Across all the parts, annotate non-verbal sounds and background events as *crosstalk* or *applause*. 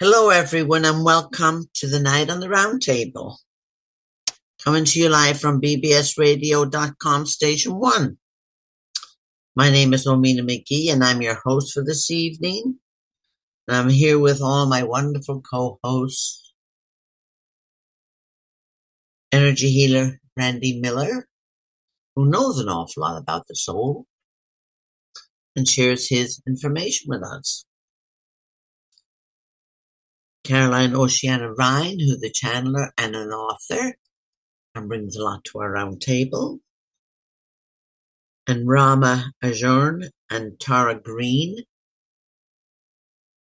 Hello, everyone, and welcome to the Night on the Roundtable. Coming to you live from bbsradio.com, Station 1. My name is Omena McGee, and I'm your host for this evening. And I'm here with all my wonderful co-hosts, energy healer Randy Miller, who knows an awful lot about the soul and shares his information with us. Caroline Oceana Ryan, who's a channeler and an author, and brings a lot to our round table. And Rama Arjuna and Tara Green,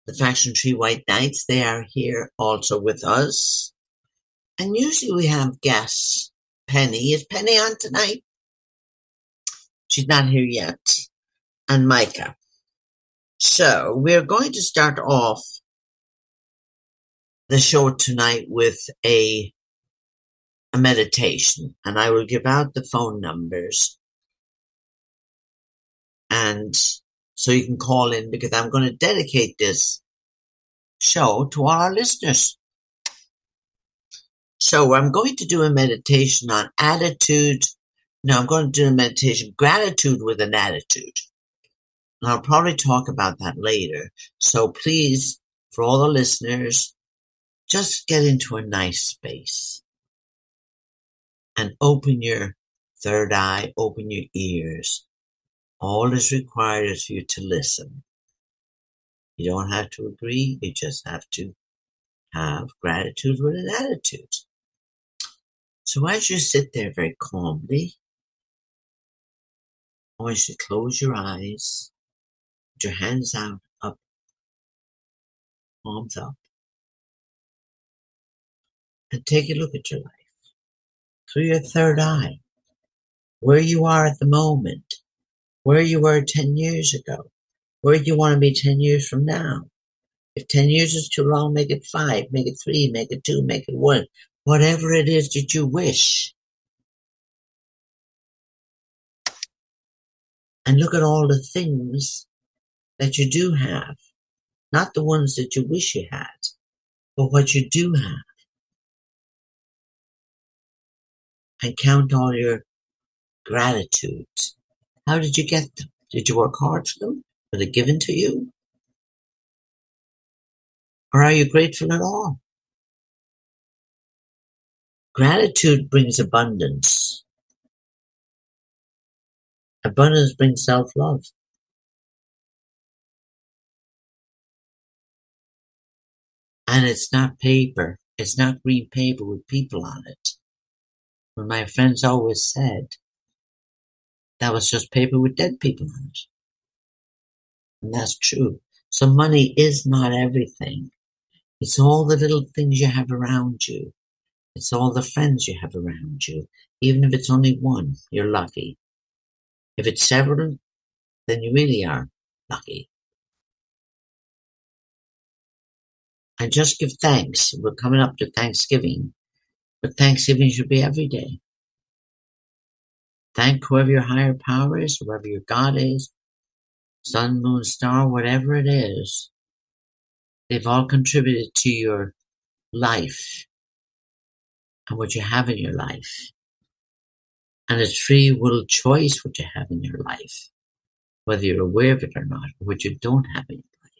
the Fashion Tree White Knights, they are here also with us. And usually we have guests. Penny, is Penny on tonight? She's not here yet. And Micah. So we're going to start off the show tonight with a a meditation and I will give out the phone numbers and so you can call in because I'm going to dedicate this show to all our listeners. So I'm going to do a meditation on attitude. No, I'm going to do a meditation, gratitude with an attitude. And I'll probably talk about that later. So please, for all the listeners, just get into a nice space and open your third eye, open your ears. All is required is for you to listen. You don't have to agree, you just have to have gratitude with an attitude. So as you sit there very calmly, I want you to close your eyes, put your hands out, up, palms up, and take a look at your life through your third eye, where you are at the moment, where you were 10 years ago, where you want to be 10 years from now. If 10 years is too long, make it five, make it three, make it two, make it one, whatever it is that you wish. And look at all the things that you do have, not the ones that you wish you had, but what you do have. And count all your gratitudes. How did you get them? Did you work hard for them? Were they given to you? Or are you grateful at all? Gratitude brings abundance. Abundance brings self-love. And it's not paper. It's not green paper with people on it. But my friends always said that was just paper with dead people on it. And that's true. So money is not everything. It's all the little things you have around you. It's all the friends you have around you. Even if it's only one, you're lucky. If it's several, then you really are lucky. And just give thanks. We're coming up to Thanksgiving. But Thanksgiving should be every day. Thank whoever your higher power is, whoever your God is, sun, moon, star, whatever it is. They've all contributed to your life and what you have in your life. And it's free will choice what you have in your life, whether you're aware of it or not, or what you don't have in your life.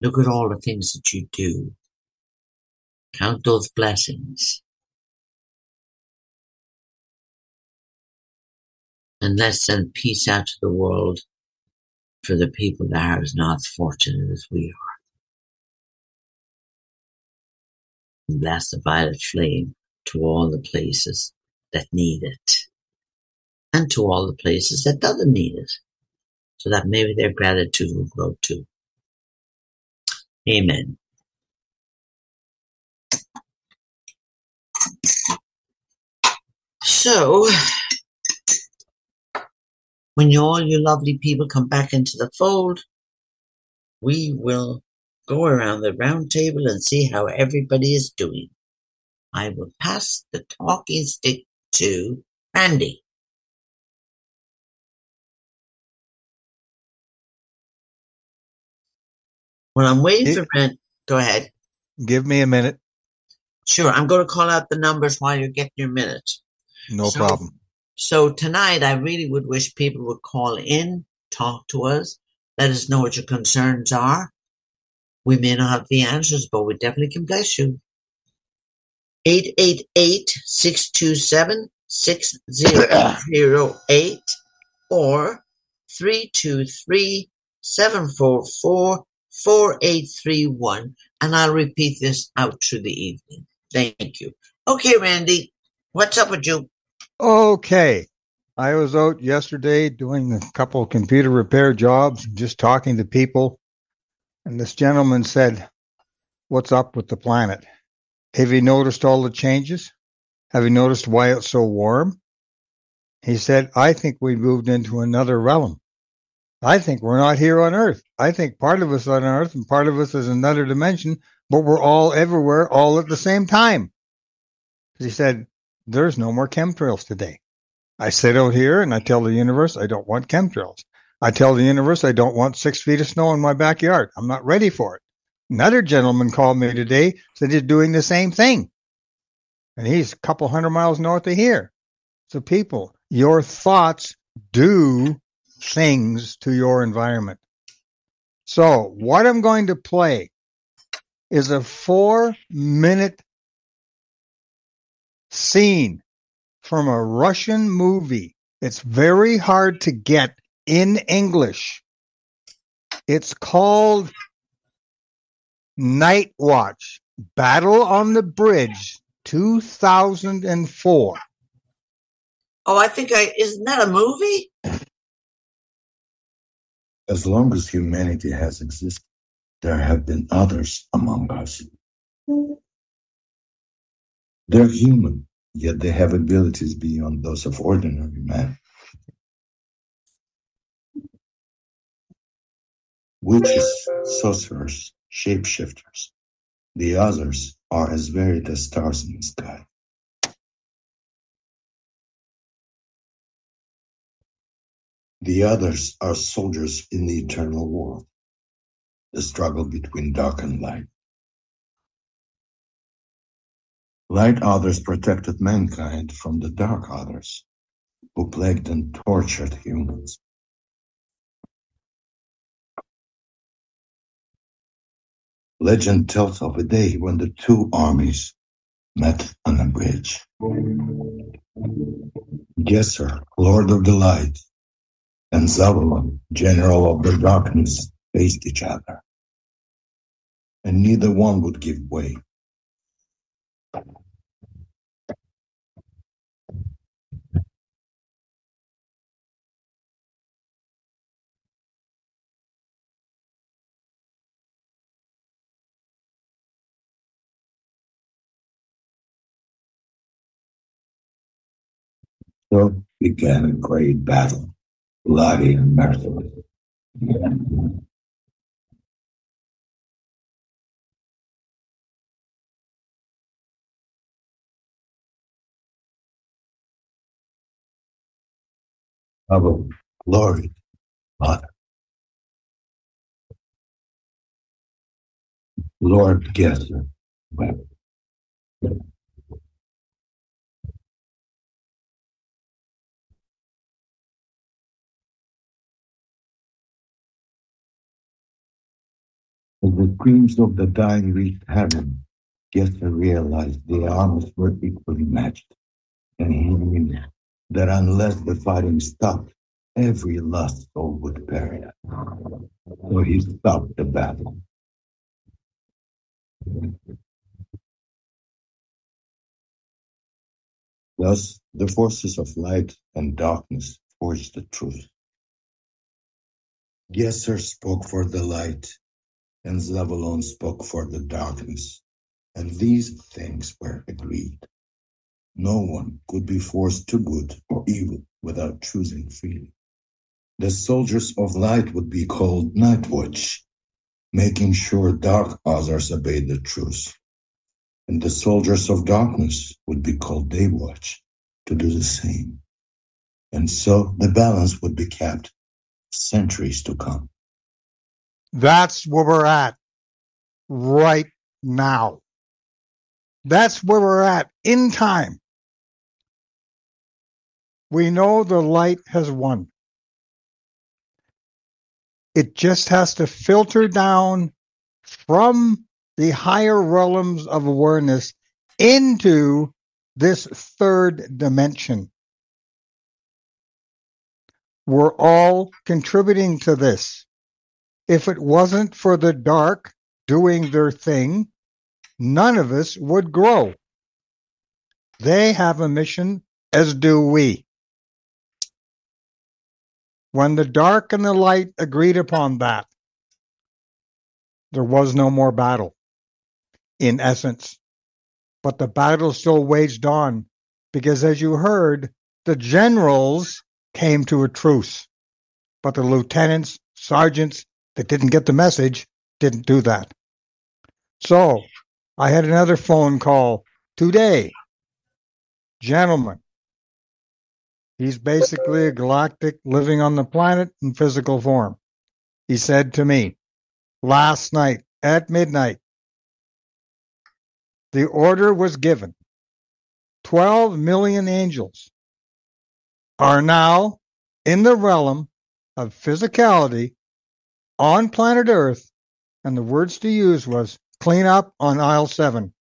Look at all the things that you do. Count those blessings. And let's send peace out to the world for the people that are as not fortunate as we are. And bless the violet flame to all the places that need it. And to all the places that doesn't need it. So that maybe their gratitude will grow too. Amen. So, when you, all you lovely people come back into the fold, we will go around the round table and see how everybody is doing. I will pass the talking stick to Randy. When I'm waiting for Rand, go ahead. Give me a minute. Sure, I'm going to call out the numbers while you're getting your minutes. No so, problem. So tonight, I really would wish people would call in, talk to us, let us know what your concerns are. We may not have the answers, but we definitely can bless you. 888-627-6008 or 323-744-4831. And I'll repeat this out through the evening. Thank you. Okay, Randy, what's up with you? Okay. I was out yesterday doing a couple computer repair jobs, just talking to people. And this gentleman said, What's up with the planet? Have you noticed all the changes? Have you noticed why it's so warm? He said, I think we moved into another realm. I think we're not here on Earth. I think part of us on Earth and part of us is another dimension, but we're all everywhere all at the same time. He said, There's no more chemtrails today. I sit out here and I tell the universe I don't want chemtrails. I tell the universe I don't want six feet of snow in my backyard. I'm not ready for it. Another gentleman called me today, said he's doing the same thing. And he's a couple hundred miles north of here. So people, your thoughts do things to your environment. So what I'm going to play is a four minute scene from a Russian movie. It's very hard to get in English. It's called Night Watch Battle on the Bridge 2004. Oh, I think I isn't that a movie? As long as humanity has existed, there have been others among us. They're human, yet they have abilities beyond those of ordinary men. Witches, sorcerers, shapeshifters. The others are as varied as stars in the sky. The others are soldiers in the eternal war, the struggle between dark and light. Light others protected mankind from the dark others, who plagued and tortured humans. Legend tells of a day when the two armies met on a bridge. Gesser, Lord of the Light, and Zavulon, General of the Darkness, faced each other. And neither one would give way. So began a great battle, bloody and merciless. Our glory, Father. Lord Gesser wept. As the screams of the dying reached heaven, Gesser realized the armies were equally matched, and he knew that unless the fighting stopped, every lost soul would perish. So he stopped the battle. Thus, the forces of light and darkness forged the truth. Gesser spoke for the light, and Zavulon spoke for the darkness, and these things were agreed. No one could be forced to good or evil without choosing freely. The soldiers of light would be called Night Watch, making sure dark others obeyed the truth. And the soldiers of darkness would be called Day Watch to do the same. And so the balance would be kept centuries to come. That's where we're at. right now. That's where we're at in time. We know the light has won. It just has to filter down from the higher realms of awareness into this third dimension. We're all contributing to this. If it wasn't for the dark doing their thing, none of us would grow. They have a mission, as do we. When the dark and the light agreed upon that, there was no more battle, in essence. But the battle still waged on because, as you heard, the generals came to a truce. But the lieutenants, sergeants that didn't get the message didn't do that. So I had another phone call today. Gentlemen, he's basically a galactic living on the planet in physical form. He said to me last night at midnight, the order was given. 12 million angels are now in the realm of physicality on planet Earth, and the words to use was clean up on aisle seven,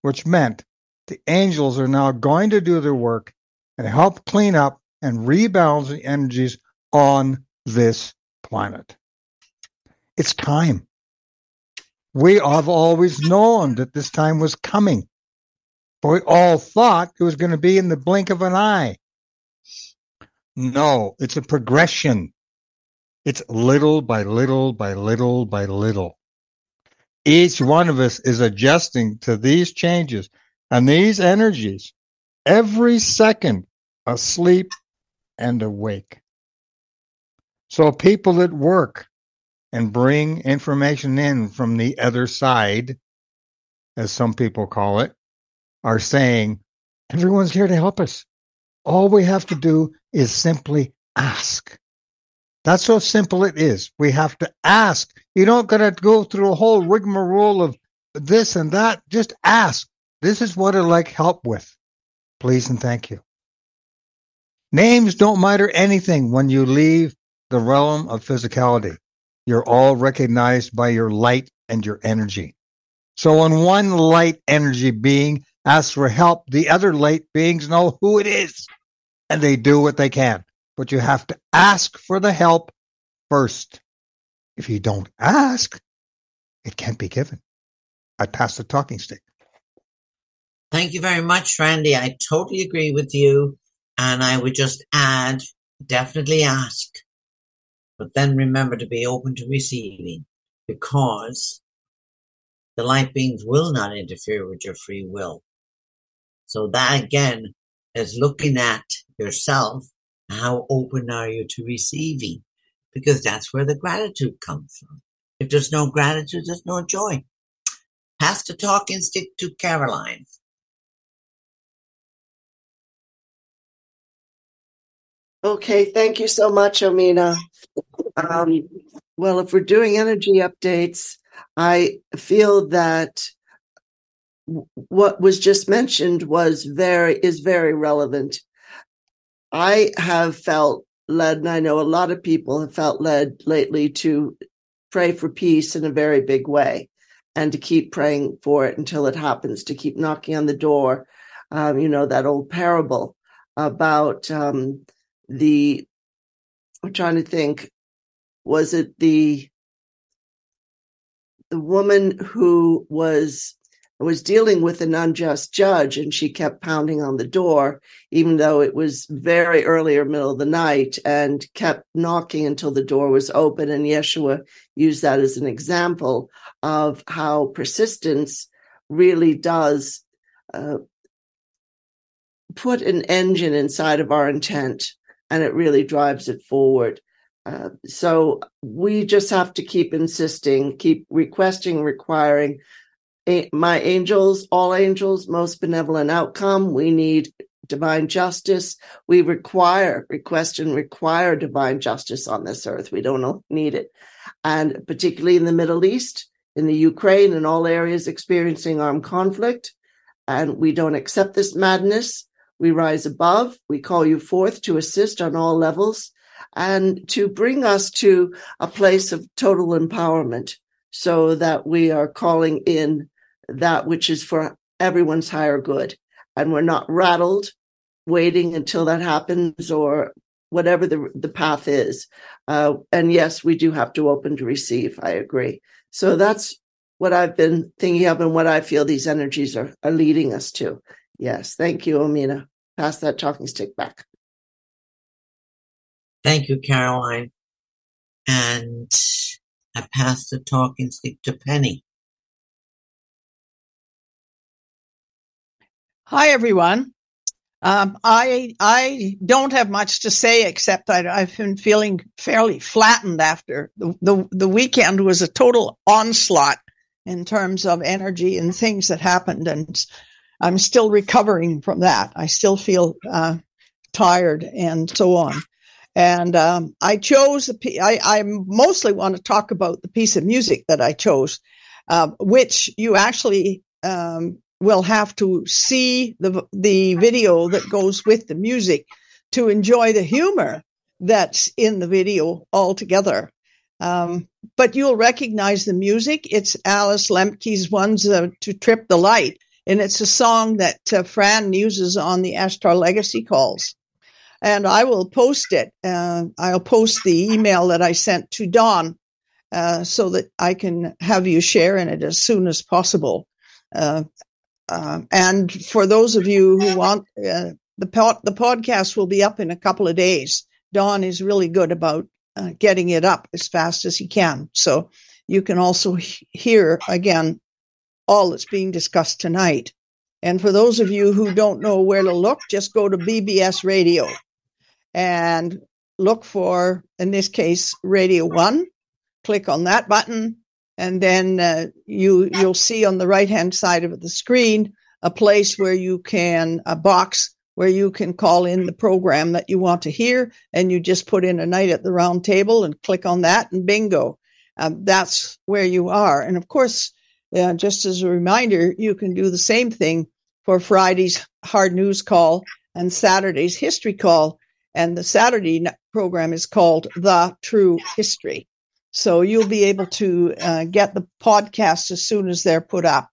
which meant the angels are now going to do their work and help clean up and rebalance the energies on this planet. It's time. We have always known that this time was coming, but we all thought it was going to be in the blink of an eye. No, it's a progression. It's little by little by little by little. Each one of us is adjusting to these changes and these energies every second, asleep and awake. So people that work and bring information in from the other side, as some people call it, are saying, everyone's here to help us. All we have to do is simply ask. That's how simple it is. We have to ask. You don't got to go through a whole rigmarole of this and that. Just ask. This is what I'd like help with. Please and thank you. Names don't matter anything when you leave the realm of physicality. You're all recognized by your light and your energy. So when one light energy being asks for help, the other light beings know who it is and they do what they can. But you have to ask for the help first. If you don't ask, it can't be given. I pass the talking stick. Thank you very much, Randy. I totally agree with you. And I would just add, definitely ask. But then remember to be open to receiving because the light beings will not interfere with your free will. So that again is looking at yourself, how open are you to receiving? Because that's where the gratitude comes from. If there's no gratitude, there's no joy. Pass the talking stick to Caroline. Okay, thank you so much, Omena. Um, well, if we're doing energy updates, I feel that what was just mentioned was very is very relevant I have felt led, and I know a lot of people have felt led lately to pray for peace in a very big way and to keep praying for it until it happens, to keep knocking on the door. Um, you know, that old parable about um, the, I'm trying to think, was it the, the woman who was was dealing with an unjust judge and she kept pounding on the door, even though it was very early or middle of the night and kept knocking until the door was open. And Yeshua used that as an example of how persistence really does uh, put an engine inside of our intent and it really drives it forward. Uh, so we just have to keep insisting, keep requesting, requiring my angels, all angels, most benevolent outcome. We need divine justice. We require, request and require divine justice on this earth. We don't need it. And particularly in the Middle East, in the Ukraine and all areas experiencing armed conflict. And we don't accept this madness. We rise above. We call you forth to assist on all levels and to bring us to a place of total empowerment so that we are calling in that which is for everyone's higher good. And we're not rattled waiting until that happens or whatever the, the path is. Uh, and yes, we do have to open to receive. I agree. So that's what I've been thinking of and what I feel these energies are, are leading us to. Yes. Thank you, Omena. Pass that talking stick back. Thank you, Caroline. And I pass the talking stick to Penny. Hi, everyone. Um, I I don't have much to say except that I've been feeling fairly flattened after the, the the weekend was a total onslaught in terms of energy and things that happened, and I'm still recovering from that. I still feel uh, tired and so on. And um, I chose I, I mostly want to talk about the piece of music that I chose, uh, which you actually um, will have to see the the video that goes with the music to enjoy the humor that's in the video altogether. Um, but you'll recognize the music. It's Alice Lemke's "Ones uh, to Trip the Light," and it's a song that uh, Fran uses on the Ashtar Legacy calls. And I will post it. Uh, I'll post the email that I sent to Don uh, so that I can have you share in it as soon as possible. Uh, and for those of you who want uh, the pod, the podcast will be up in a couple of days. Don is really good about uh, getting it up as fast as he can, so you can also he- hear again all that's being discussed tonight. And for those of you who don't know where to look, just go to BBS Radio and look for, in this case, Radio One. Click on that button and then uh, you you'll see on the right hand side of the screen a place where you can a box where you can call in the program that you want to hear and you just put in a night at the round table and click on that and bingo. Um, that's where you are. And of course uh, just as a reminder you can do the same thing for friday's hard news call and saturday's history call. And the saturday program is called the true history so you'll be able to uh, get the podcast as soon as they're put up.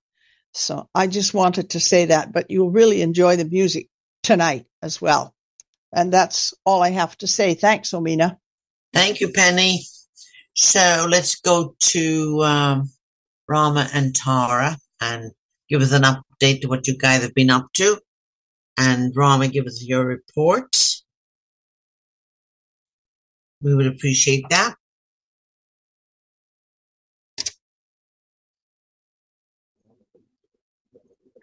So I just wanted to say that, but you'll really enjoy the music tonight as well. And that's all I have to say. Thanks, Omena. Thank you, Penny. So let's go to um, Rama and Tara and give us an update to what you guys have been up to. And Rama, give us your report. We would appreciate that.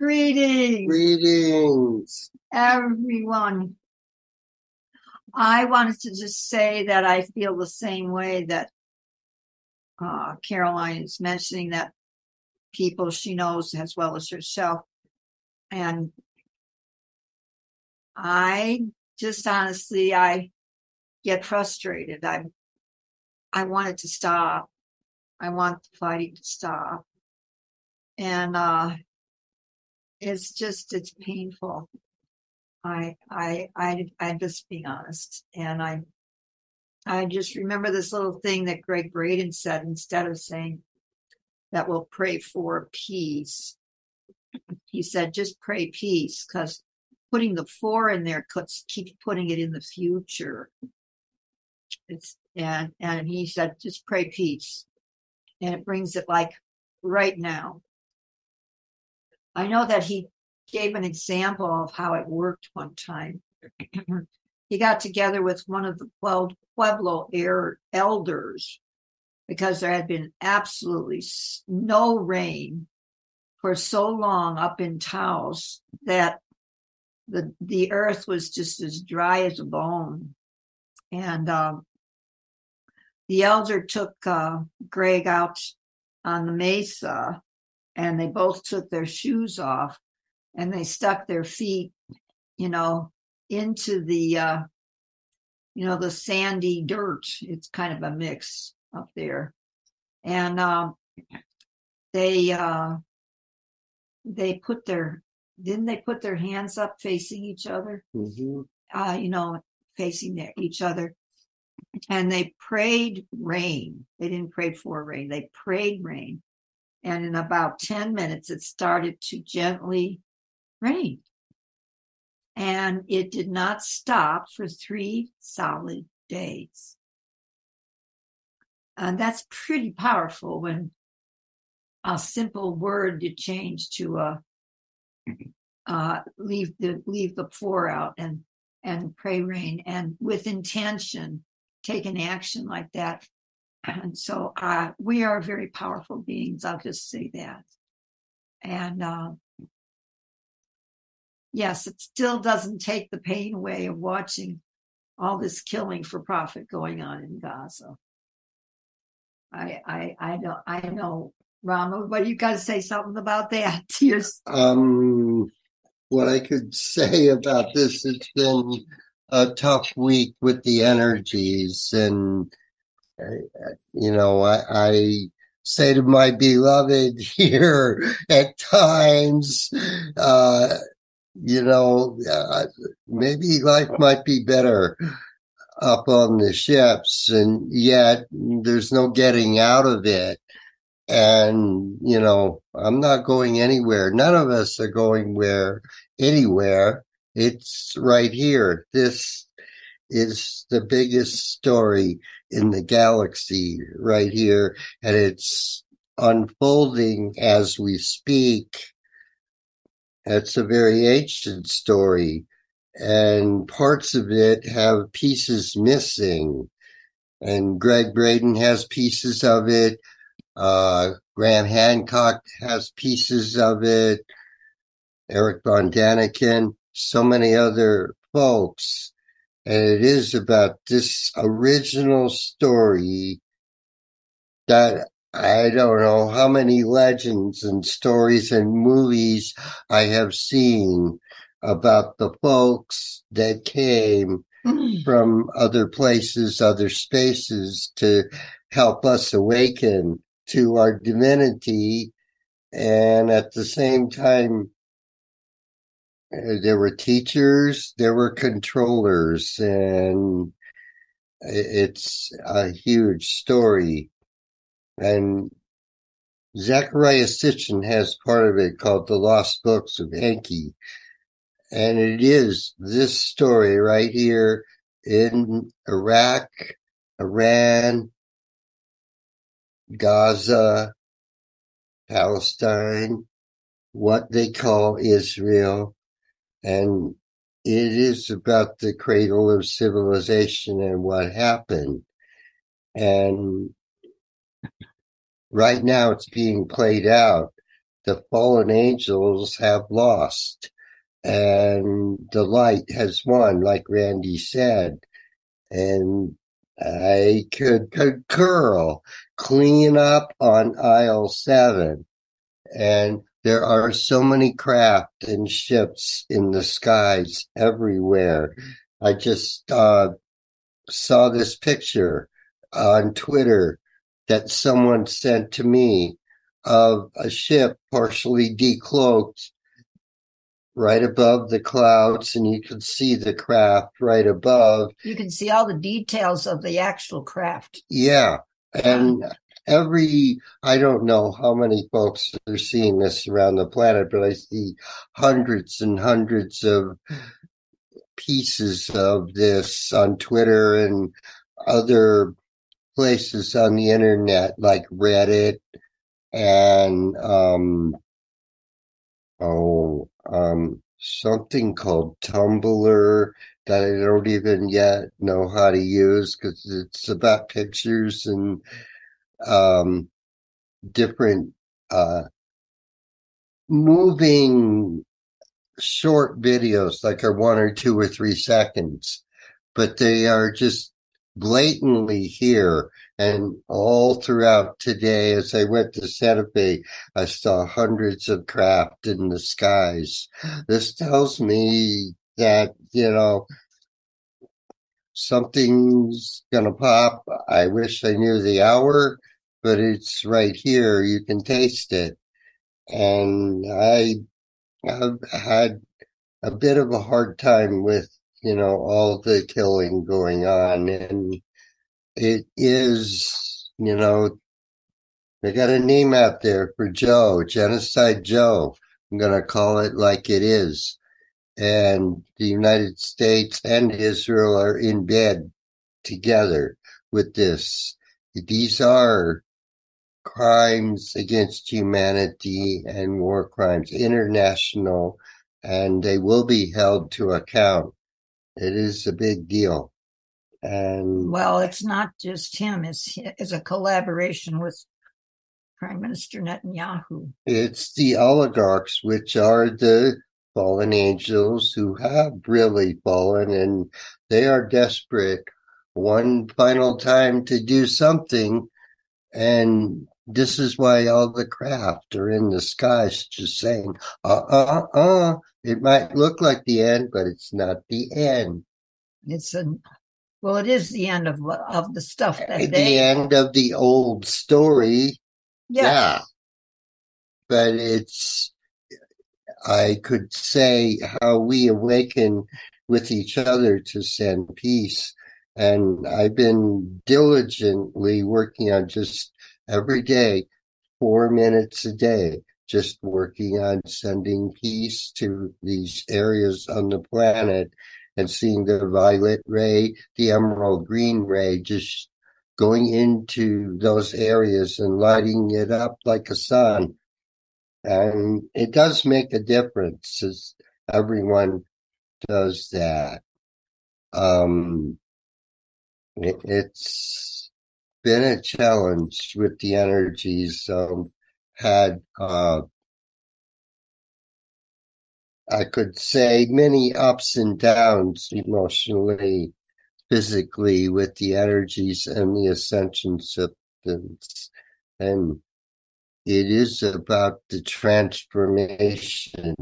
Greetings, Greetings. everyone. I wanted to just say that I feel the same way that uh, Caroline is mentioning that people she knows as well as herself. And I just honestly, I get frustrated. I, I want it to stop. I want the fighting to stop. And, uh, it's just it's painful. I I I I just be honest, and I I just remember this little thing that Gregg Braden said instead of saying that we'll pray for peace. He said just pray peace because putting the for in there keeps putting it in the future. It's and and he said just pray peace, and it brings it like right now I know that he gave an example of how it worked one time. *clears throat* he got together with one of the Pueblo elders because there had been absolutely no rain for so long up in Taos that the the earth was just as dry as a bone. And um, the elder took uh, Greg out on the mesa and they both took their shoes off and they stuck their feet, you know, into the, uh, you know, the sandy dirt. It's kind of a mix up there. And um, they uh they put their didn't they put their hands up facing each other? Hmm uh you know facing their, each other. And they prayed rain. They didn't pray for rain. They prayed rain and in about 10 minutes it started to gently rain. And it did not stop for three solid days. And that's pretty powerful when a simple word you change to a uh, leave the leave the floor out and and pray rain. And with intention take an action like that and so uh, we are very powerful beings i'll just say that. And uh, yes it still doesn't take the pain away of watching all this killing for profit going on in gaza. I i i don't i know. Rama, but you got to say something about that. *laughs* Um, what I could say about this, it's been a tough week with the energies, and you know, I, I say to my beloved *laughs* here at times, uh, you know, uh, maybe life might be better up on the ships, and yet there's no getting out of it. And, you know, I'm not going anywhere. None of us are going where anywhere. It's right here. This is the biggest story in the galaxy right here. And it's unfolding as we speak. It's a very ancient story and parts of it have pieces missing. And Gregg Braden has pieces of it. Uh, Graham Hancock has pieces of it. Erich von Däniken, so many other folks. And it is about this original story that I don't know how many legends and stories and movies I have seen about the folks that came mm. from other places, other spaces to help us awaken to our divinity. And at the same time, Uh, there were teachers, there were controllers, and it's a huge story. And Zecharia Sitchin has part of it called The Lost Books of Enki. And it is this story right here in Iraq, Iran, Gaza, Palestine, what they call Israel, and it is about the cradle of civilization and what happened. And right now it's being played out. The fallen angels have lost and the light has won, like Randy said. And I could concur. Clean up on aisle seven. And there are so many craft and ships in the skies everywhere. I just uh, saw this picture on Twitter that someone sent to me of a ship partially decloaked right above the clouds, and you can see the craft right above. You can see all the details of the actual craft. Yeah. And every, I don't know how many folks are seeing this around the planet, but I see hundreds and hundreds of pieces of this on Twitter and other places on the internet like Reddit and, um, oh, um, something called Tumblr that I don't even yet know how to use because it's about pictures and um, different uh, moving short videos, like are one or two or three seconds, but they are just blatantly here. And all throughout today, as I went to Santa Fe, I saw hundreds of craft in the skies. This tells me that, you know, something's gonna pop. I wish I knew the hour, but it's right here. You can taste it. And I have had a bit of a hard time with, you know, all the killing going on. And it is, you know, they got a name out there for Joe, Genocide Joe. I'm going to call it like it is. And the United States and Israel are in bed together with this. These are crimes against humanity and war crimes, international, and they will be held to account. It is a big deal. And Well, it's not just him, it's, it's a collaboration with Prime Minister Netanyahu. it's the oligarchs, which are the fallen angels who have really fallen and they are desperate one final time to do something. And this is why all the craft are in the skies just saying, uh, uh, uh, it might look like the end, but it's not the end. It's a, well, it is the end of, of the stuff that At they, the end of the old story, yeah, yeah. But it's, I could say how we awaken with each other to send peace. And I've been diligently working on just every day, four minutes a day, just working on sending peace to these areas on the planet and seeing the violet ray, the emerald green ray, just going into those areas and lighting it up like a sun. And it does make a difference as everyone does that. Um, it, it's been a challenge with the energies. Um, had, uh, I could say many ups and downs emotionally, physically with the energies and the ascension symptoms. And it is about the transformation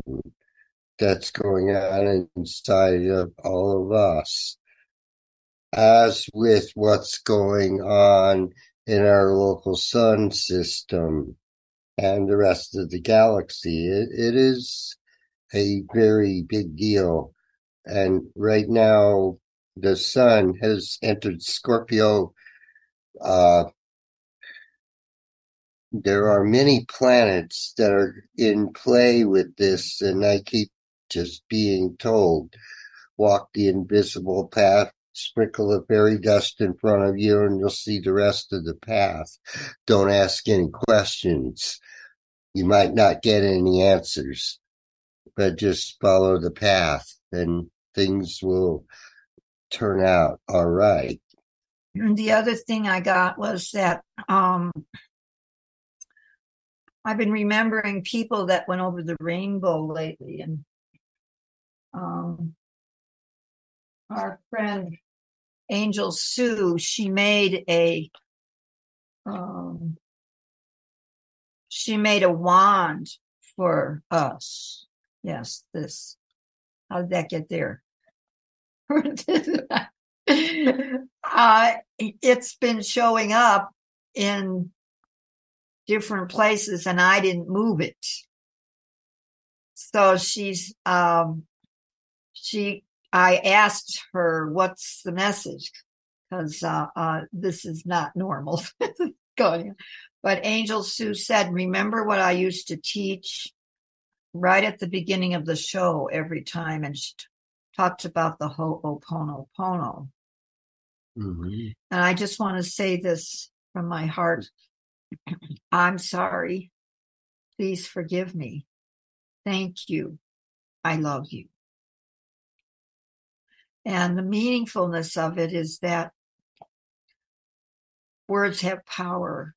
that's going on inside of all of us. As with what's going on in our local sun system and the rest of the galaxy, it, it is a very big deal. And right now, the sun has entered Scorpio. Uh, there are many planets that are in play with this, and I keep just being told walk the invisible path, sprinkle the fairy dust in front of you, and you'll see the rest of the path. Don't ask any questions. You might not get any answers, but just follow the path, and things will turn out all right. And the other thing I got was that um, I've been remembering people that went over the rainbow lately, and um, our friend Angel Sue, she made a um, she made a wand for us. Yes, this. How did that get there? *laughs* uh, it's been showing up in different places and I didn't move it. So she's, um, she, I asked her, what's the message? Cause, uh, uh, this is not normal *laughs* going. on. But Angel Sue said, remember what I used to teach right at the beginning of the show every time. And she t- talked about the Ho'oponopono. Mm-hmm. And I just want to say this from my heart. I'm sorry. Please forgive me. Thank you. I love you. And the meaningfulness of it is that words have power.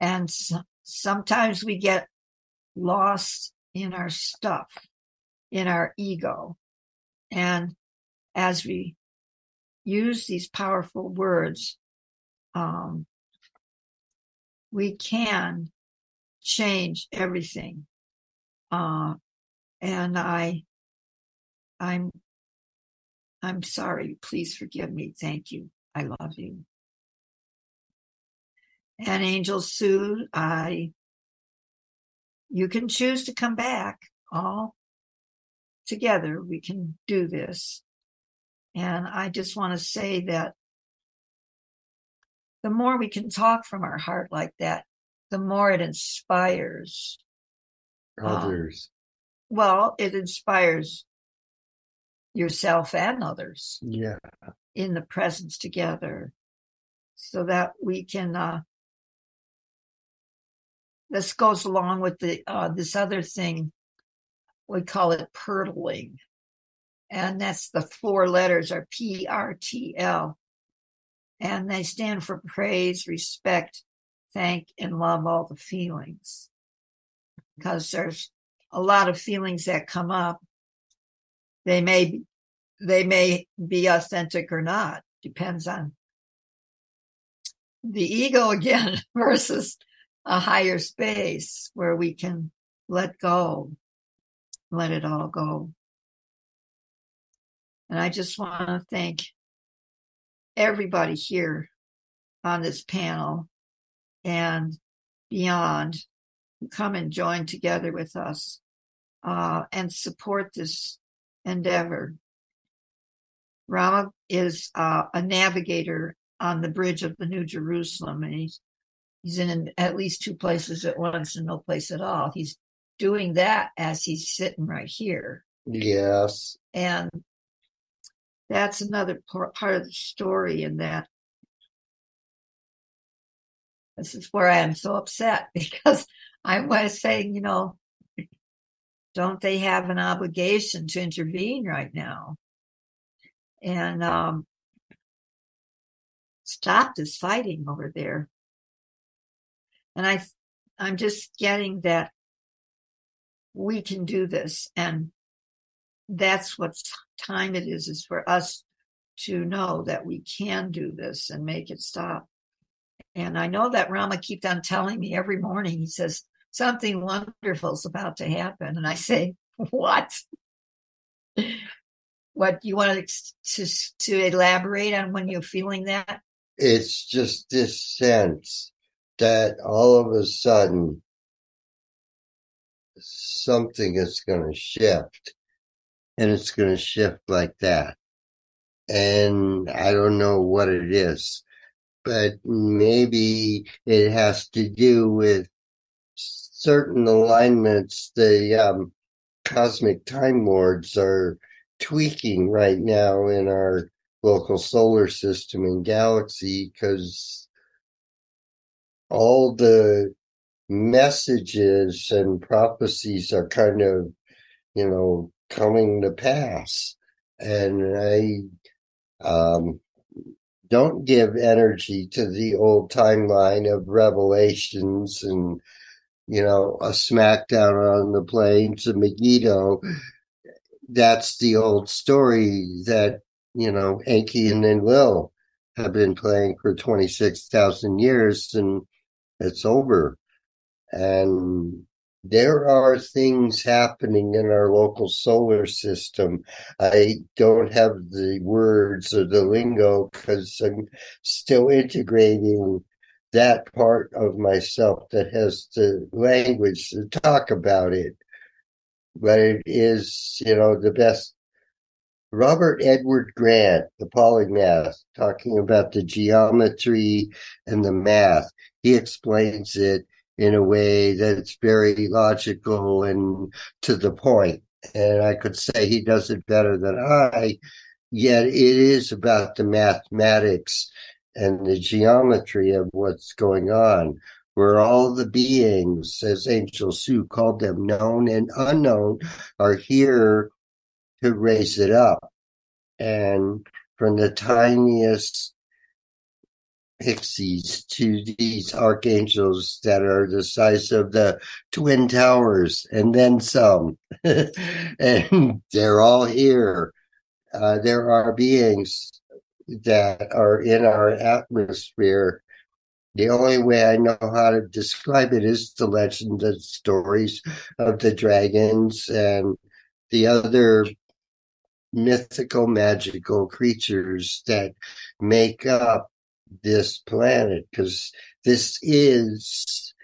And so, sometimes we get lost in our stuff, in our ego. And as we use these powerful words, um, we can change everything. Uh, and I, I'm, I'm sorry. Please forgive me. Thank you. I love you. And Angel Sue, I you can choose to come back all together. We can do this. And I just want to say that the more we can talk from our heart like that, the more it inspires um, Others. well, it inspires yourself and others yeah. in the presence together so that we can uh this goes along with the uh this other thing we call it purtling and that's the four letters are p r t l and they stand for praise respect thank and love all the feelings. Because there's a lot of feelings that come up. They may they may be authentic or not depends on the ego *laughs* again versus a higher space where we can let go let it all go. And i just want to thank everybody here on this panel and beyond who come and join together with us uh, and support this endeavor. Rama is uh, a navigator on the bridge of the New Jerusalem, and he's he's in at least two places at once and no place at all. He's doing that as he's sitting right here, Yes. and that's another part of the story. In that, this is where I am so upset *laughs* because I was saying, you know, don't they have an obligation to intervene right now and um, stop this fighting over there? And I, I'm just getting that we can do this, and that's what time it is is for us to know that we can do this and make it stop. And I know that Rama keeps on telling me every morning. He says something wonderful is about to happen, and I say, "What? What you want to to elaborate on when you're feeling that?" It's just this sense that all of a sudden something is going to shift and it's going to shift like that. And I don't know what it is, but maybe it has to do with certain alignments the um, cosmic time lords are tweaking right now in our local solar system and galaxy because all the messages and prophecies are kind of you know coming to pass. And i um don't give energy to the old timeline of revelations and you know a smackdown on the plains of megiddo. That's the old story that you know enki and enlil have been playing for 26,000 years and it's over. And there are things happening in our local solar system. I don't have the words or the lingo because I'm still integrating that part of myself that has the language to talk about it. But it is, you know, the best. Robert Edward Grant, the polymath, talking about the geometry and the math, he explains it in a way that's very logical and to the point. And I could say he does it better than I, yet it is about the mathematics and the geometry of what's going on, where all the beings, as Angel Sue called them, known and unknown, are here to raise it up. And from the tiniest pixies to these archangels that are the size of the twin towers and then some. *laughs* And they're all here. Uh, there are beings that are in our atmosphere. The only way I know how to describe it is the legend and stories of the dragons and the other mythical, magical creatures that make up this planet because this is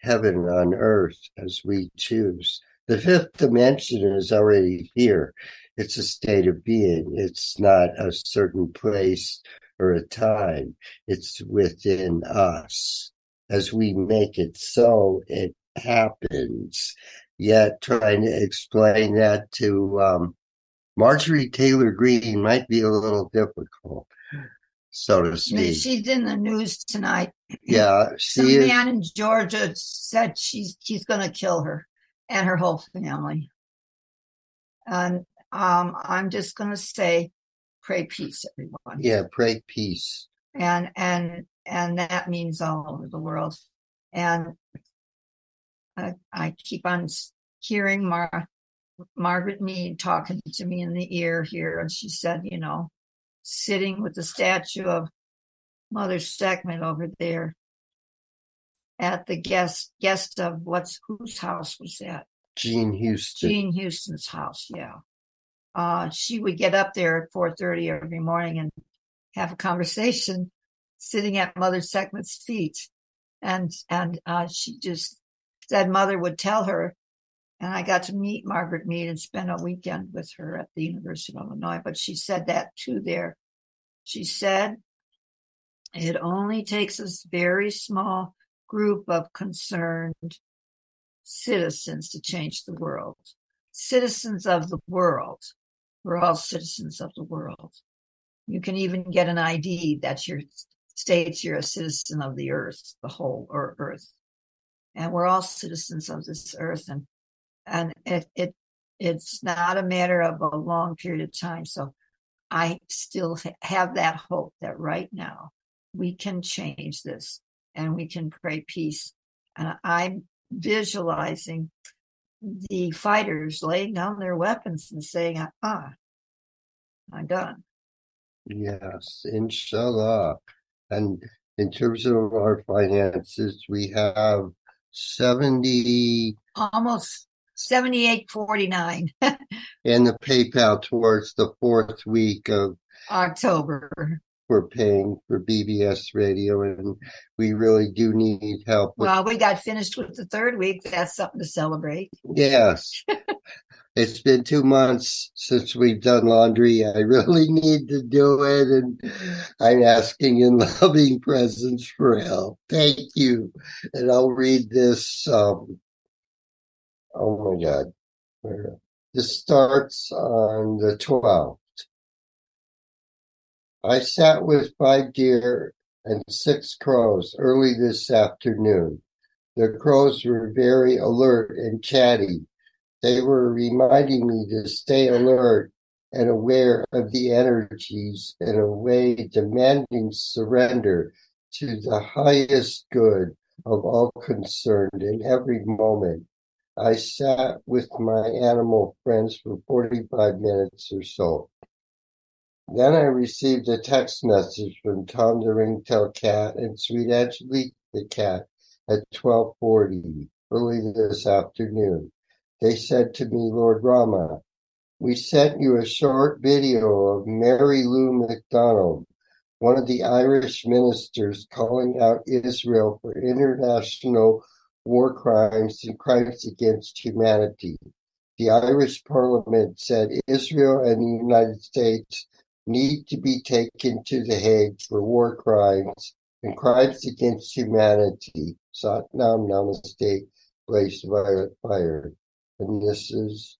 heaven on earth as we choose. The fifth dimension is already here. It's a state of being. It's not a certain place or a time. It's within us. As we make it so, it happens. Yet trying to explain that to um, Marjorie Taylor Greene might be a little difficult, so to speak. She's in the news tonight. Yeah, Some *clears throat* she is. man in Georgia said she's he's going to kill her and her whole family. And um, I'm just going to say, pray peace, everyone. Yeah, pray peace. And and and that means all over the world. And I I keep on hearing Mar- Margaret Mead talking to me in the ear here, and she said, you know, sitting with the statue of Mother Steckman over there at the guest guest of what's whose house was that? Jean Houston. Jean Houston's house, yeah. Uh, she would get up there at four thirty every morning and have a conversation, sitting at Mother Steckman's feet, and and uh, she just said Mother would tell her, and I got to meet Margaret Mead and spend a weekend with her at the University of Illinois. But she said that too. There, she said it only takes a very small group of concerned citizens to change the world. Citizens of the world. We're all citizens of the world. You can even get an ID that your states you're a citizen of the earth, the whole ear- earth. And we're all citizens of this earth and and it, it it's not a matter of a long period of time. So I still have that hope that right now we can change this and we can pray peace. And I'm visualizing the fighters laying down their weapons and saying, ah, I'm done. Yes, inshallah. And in terms of our finances, we have 70 Almost 7849 *laughs* and the PayPal towards the fourth week of October. we're paying for BBS radio and we really do need help with Well, we got finished with the third week. That's something to celebrate. Yes. *laughs* It's been two months since we've done laundry. I really *laughs* need to do it, and I'm asking in loving presence for help. Thank you. And I'll read this. Um, oh my God. This starts on the 12th. I sat with five deer and six crows early this afternoon. The crows were very alert and chatty. They were reminding me to stay alert and aware of the energies in a way demanding surrender to the highest good of all concerned in every moment. I sat with my animal friends for 45 minutes or so. Then I received a text message from Tom the Ringtail Cat and Sweet Angelique the Cat at 1240 early this afternoon. They said to me, Lord Rama, we sent you a short video of Mary Lou McDonald, one of the Irish ministers calling out Israel for international war crimes and crimes against humanity. The Irish parliament said Israel and the United States need to be taken to The Hague for war crimes and crimes against humanity. Satnam Namaste, Blaze Violet Fire. And this is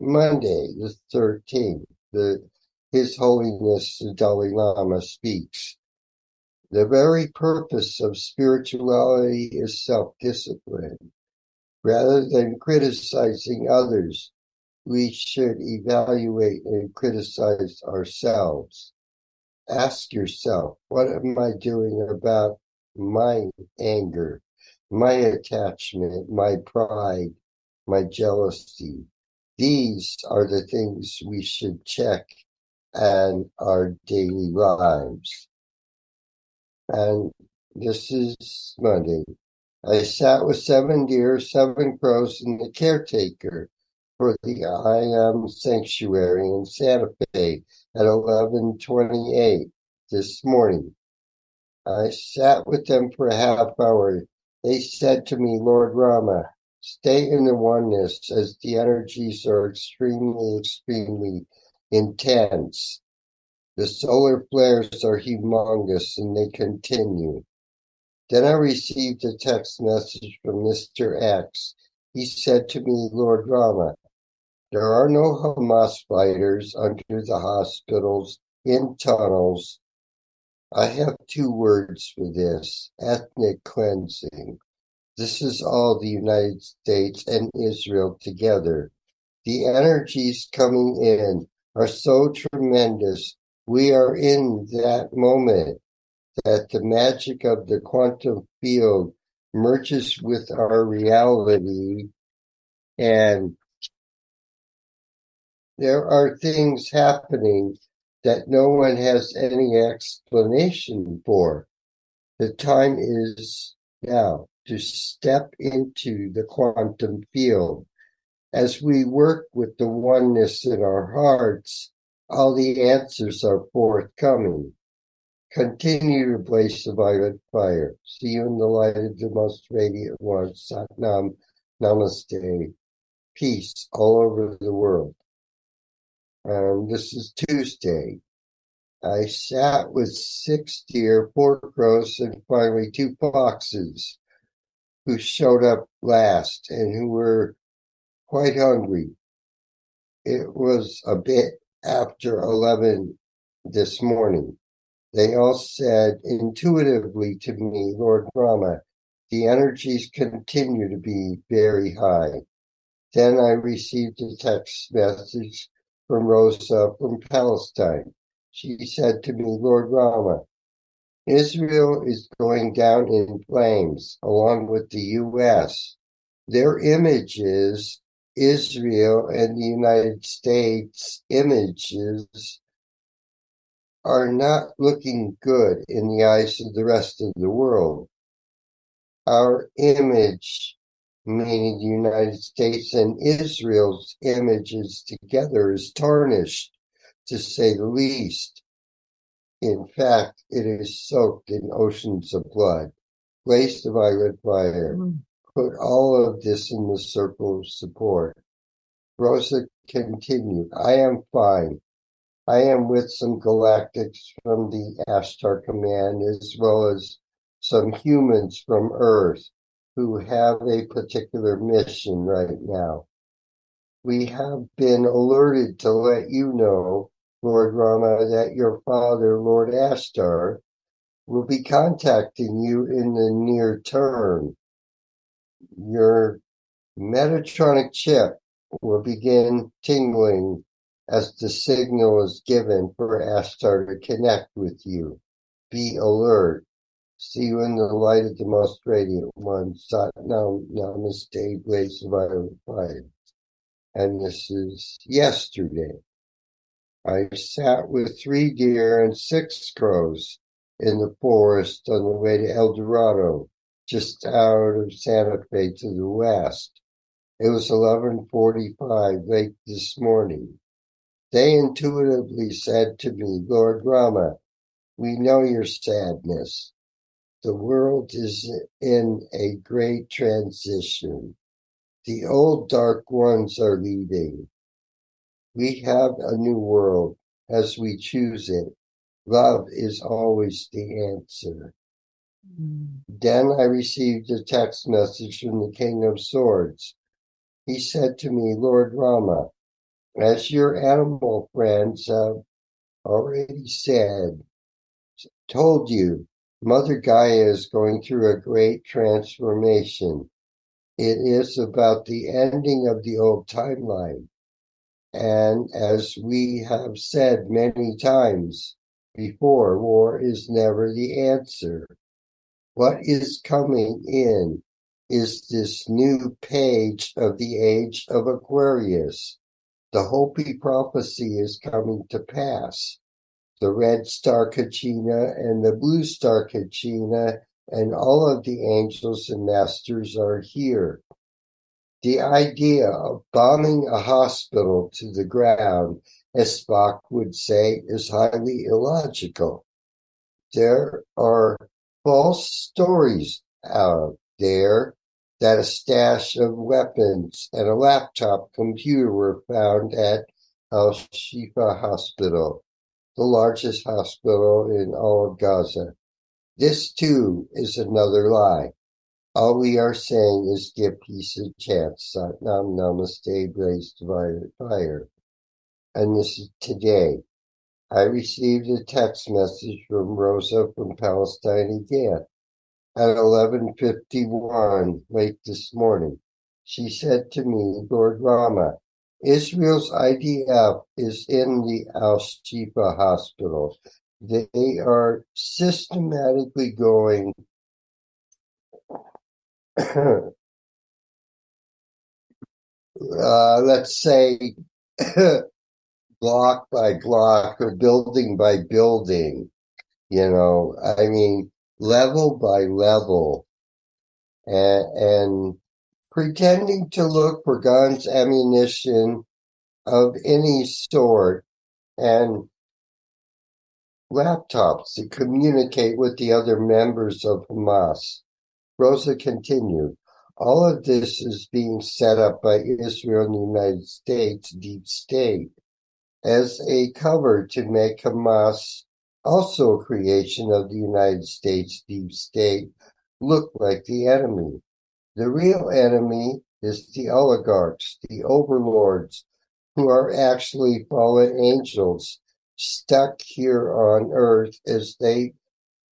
Monday, the 13th. The, His Holiness the Dalai Lama speaks. The very purpose of spirituality is self-discipline. Rather than criticizing others, we should evaluate and criticize ourselves. Ask yourself, what am I doing about my anger, my attachment, my pride, my jealousy? These are the things we should check in our daily lives. And this is Monday. I sat with seven deer, seven crows, and the caretaker for the I Am Sanctuary in Santa Fe at 1128 this morning. I sat with them for a half hour. They said to me, Lord Rama, stay in the oneness as the energies are extremely, extremely intense. The solar flares are humongous and they continue. Then I received a text message from Mr. X. He said to me, Lord Rama, there are no Hamas fighters under the hospitals, in tunnels. I have two words for this ethnic cleansing. This is all the United States and Israel together. The energies coming in are so tremendous. We are in that moment that the magic of the quantum field merges with our reality and there are things happening that no one has any explanation for. The time is now to step into the quantum field. As we work with the oneness in our hearts, all the answers are forthcoming. Continue to blaze the violet fire. See you in the light of the most radiant one. Satnam. Namaste. Peace all over the world. Um, this is Tuesday. I sat with six deer, four crows, and finally two foxes who showed up last and who were quite hungry. It was a bit after 11 this morning. They all said intuitively to me, Lord Rama, the energies continue to be very high. Then I received a text message from Rosa from Palestine. She said to me, Lord Rama, Israel is going down in flames along with the U.S. Their images, Israel and the United States images, are not looking good in the eyes of the rest of the world. Our image meaning the United States and Israel's images together is tarnished, to say the least. In fact, it is soaked in oceans of blood. Place the violet fire. Mm. Put all of this in the circle of support. Rosa continued, I am fine. I am with some galactics from the Ashtar Command as well as some humans from Earth who have a particular mission right now. We have been alerted to let you know, Lord Rama, that your father, Lord Ashtar, will be contacting you in the near term. Your Metatronic chip will begin tingling as the signal is given for Ashtar to connect with you. Be alert. See you in the light of the most radiant one. Sat Nam Namaste, Blaze of Fire. And this is yesterday. I sat with three deer and six crows in the forest on the way to El Dorado, just out of Santa Fe to the west. It was 11:45 late this morning. They intuitively said to me, Lord Rama, we know your sadness. The world is in a great transition. The old dark ones are leaving. We have a new world as we choose it. Love is always the answer. Then I received a text message from the King of Swords. He said to me, Lord Rama, as your animal friends have already said, told you, Mother Gaia is going through a great transformation. It is about the ending of the old timeline. And as we have said many times before, war is never the answer. What is coming in is this new page of the age of Aquarius. The Hopi prophecy is coming to pass the red star Kachina and the blue star Kachina, and all of the angels and masters are here. The idea of bombing a hospital to the ground, as Spock would say, is highly illogical. There are false stories out there that a stash of weapons and a laptop computer were found at Al Shifa Hospital, the largest hospital in all of Gaza. This too is another lie. All we are saying is give peace a chance. Satnam Namaste blazed fire. And this is today. I received a text message from Rosa from Palestine again at 11:51 late this morning. She said to me, Lord Rama, Israel's IDF is in the Al Shifa hospital. They are systematically going *clears throat* uh, let's say *clears throat* block by block or building by building, you know, I mean, level by level and, and pretending to look for guns, ammunition of any sort and laptops to communicate with the other members of Hamas. Rosa continued, all of this is being set up by Israel and the United States deep state as a cover to make Hamas, also a creation of the United States deep state, look like the enemy. The real enemy is the oligarchs, the overlords, who are actually fallen angels stuck here on earth as they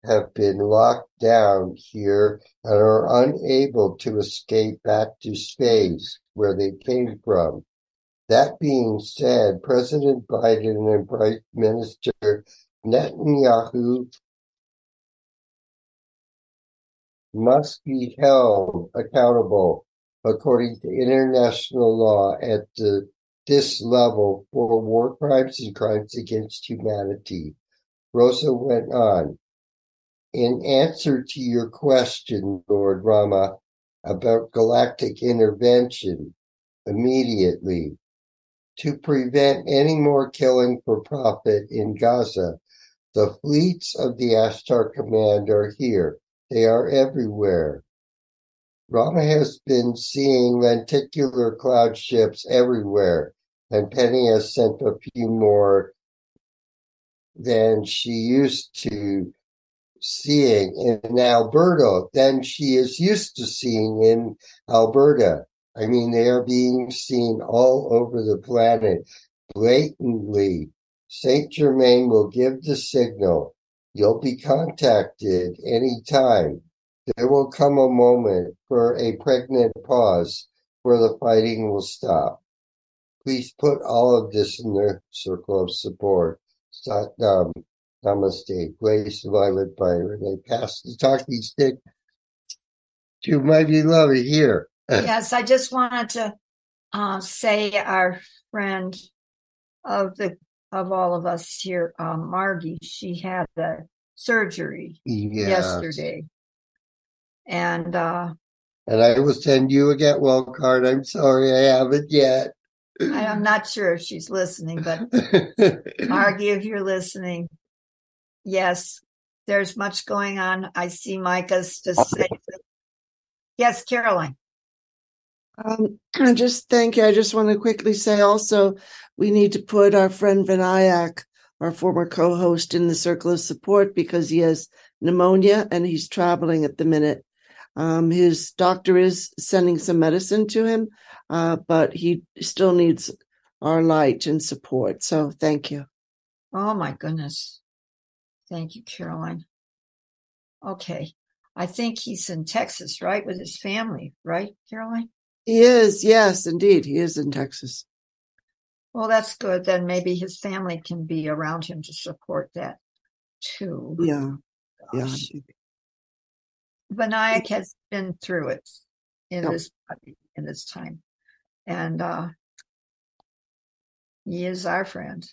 have been locked down here and are unable to escape back to space where they came from. That being said, President Biden and Prime Minister Netanyahu must be held accountable according to international law at the, this level for war crimes and crimes against humanity. Rosa went on. In answer to your question, Lord Rama, about galactic intervention immediately, to prevent any more killing for profit in Gaza. The fleets of the Ashtar Command are here. They are everywhere. Rama has been seeing lenticular cloud ships everywhere, and Penny has sent a few more than she used to seeing in Alberta than she is used to seeing in Alberta. I mean, they are being seen all over the planet blatantly. Saint Germain will give the signal. You'll be contacted anytime. There will come a moment for a pregnant pause where the fighting will stop. Please put all of this in the circle of support. Um, namaste. Grace Violet Byron. They pass the talking stick to my beloved here. Yes, I just wanted to uh, say our friend of the of all of us here, um, Margie, she had a surgery yes. yesterday, and uh, and I will send you a get well card. I'm sorry I haven't yet. I'm not sure if she's listening, but *laughs* Margie, if you're listening, yes, there's much going on. I see Micah's just say. Yes, Caroline. Um, *clears throat* just thank you. I just want to quickly say also, we need to put our friend Vinayak, our former co-host, in the circle of support because he has pneumonia and he's traveling at the minute. Um, his doctor is sending some medicine to him, uh, but he still needs our light and support. So thank you. Oh my goodness. Thank you, Caroline. Okay. I think he's in Texas, right? With his family, right, Caroline? He is, yes, indeed. He is in Texas. Well, that's good. Then maybe his family can be around him to support that too. Yeah. Gosh. Yeah. Vinayak has been through it in this in this time. And uh he is our friend.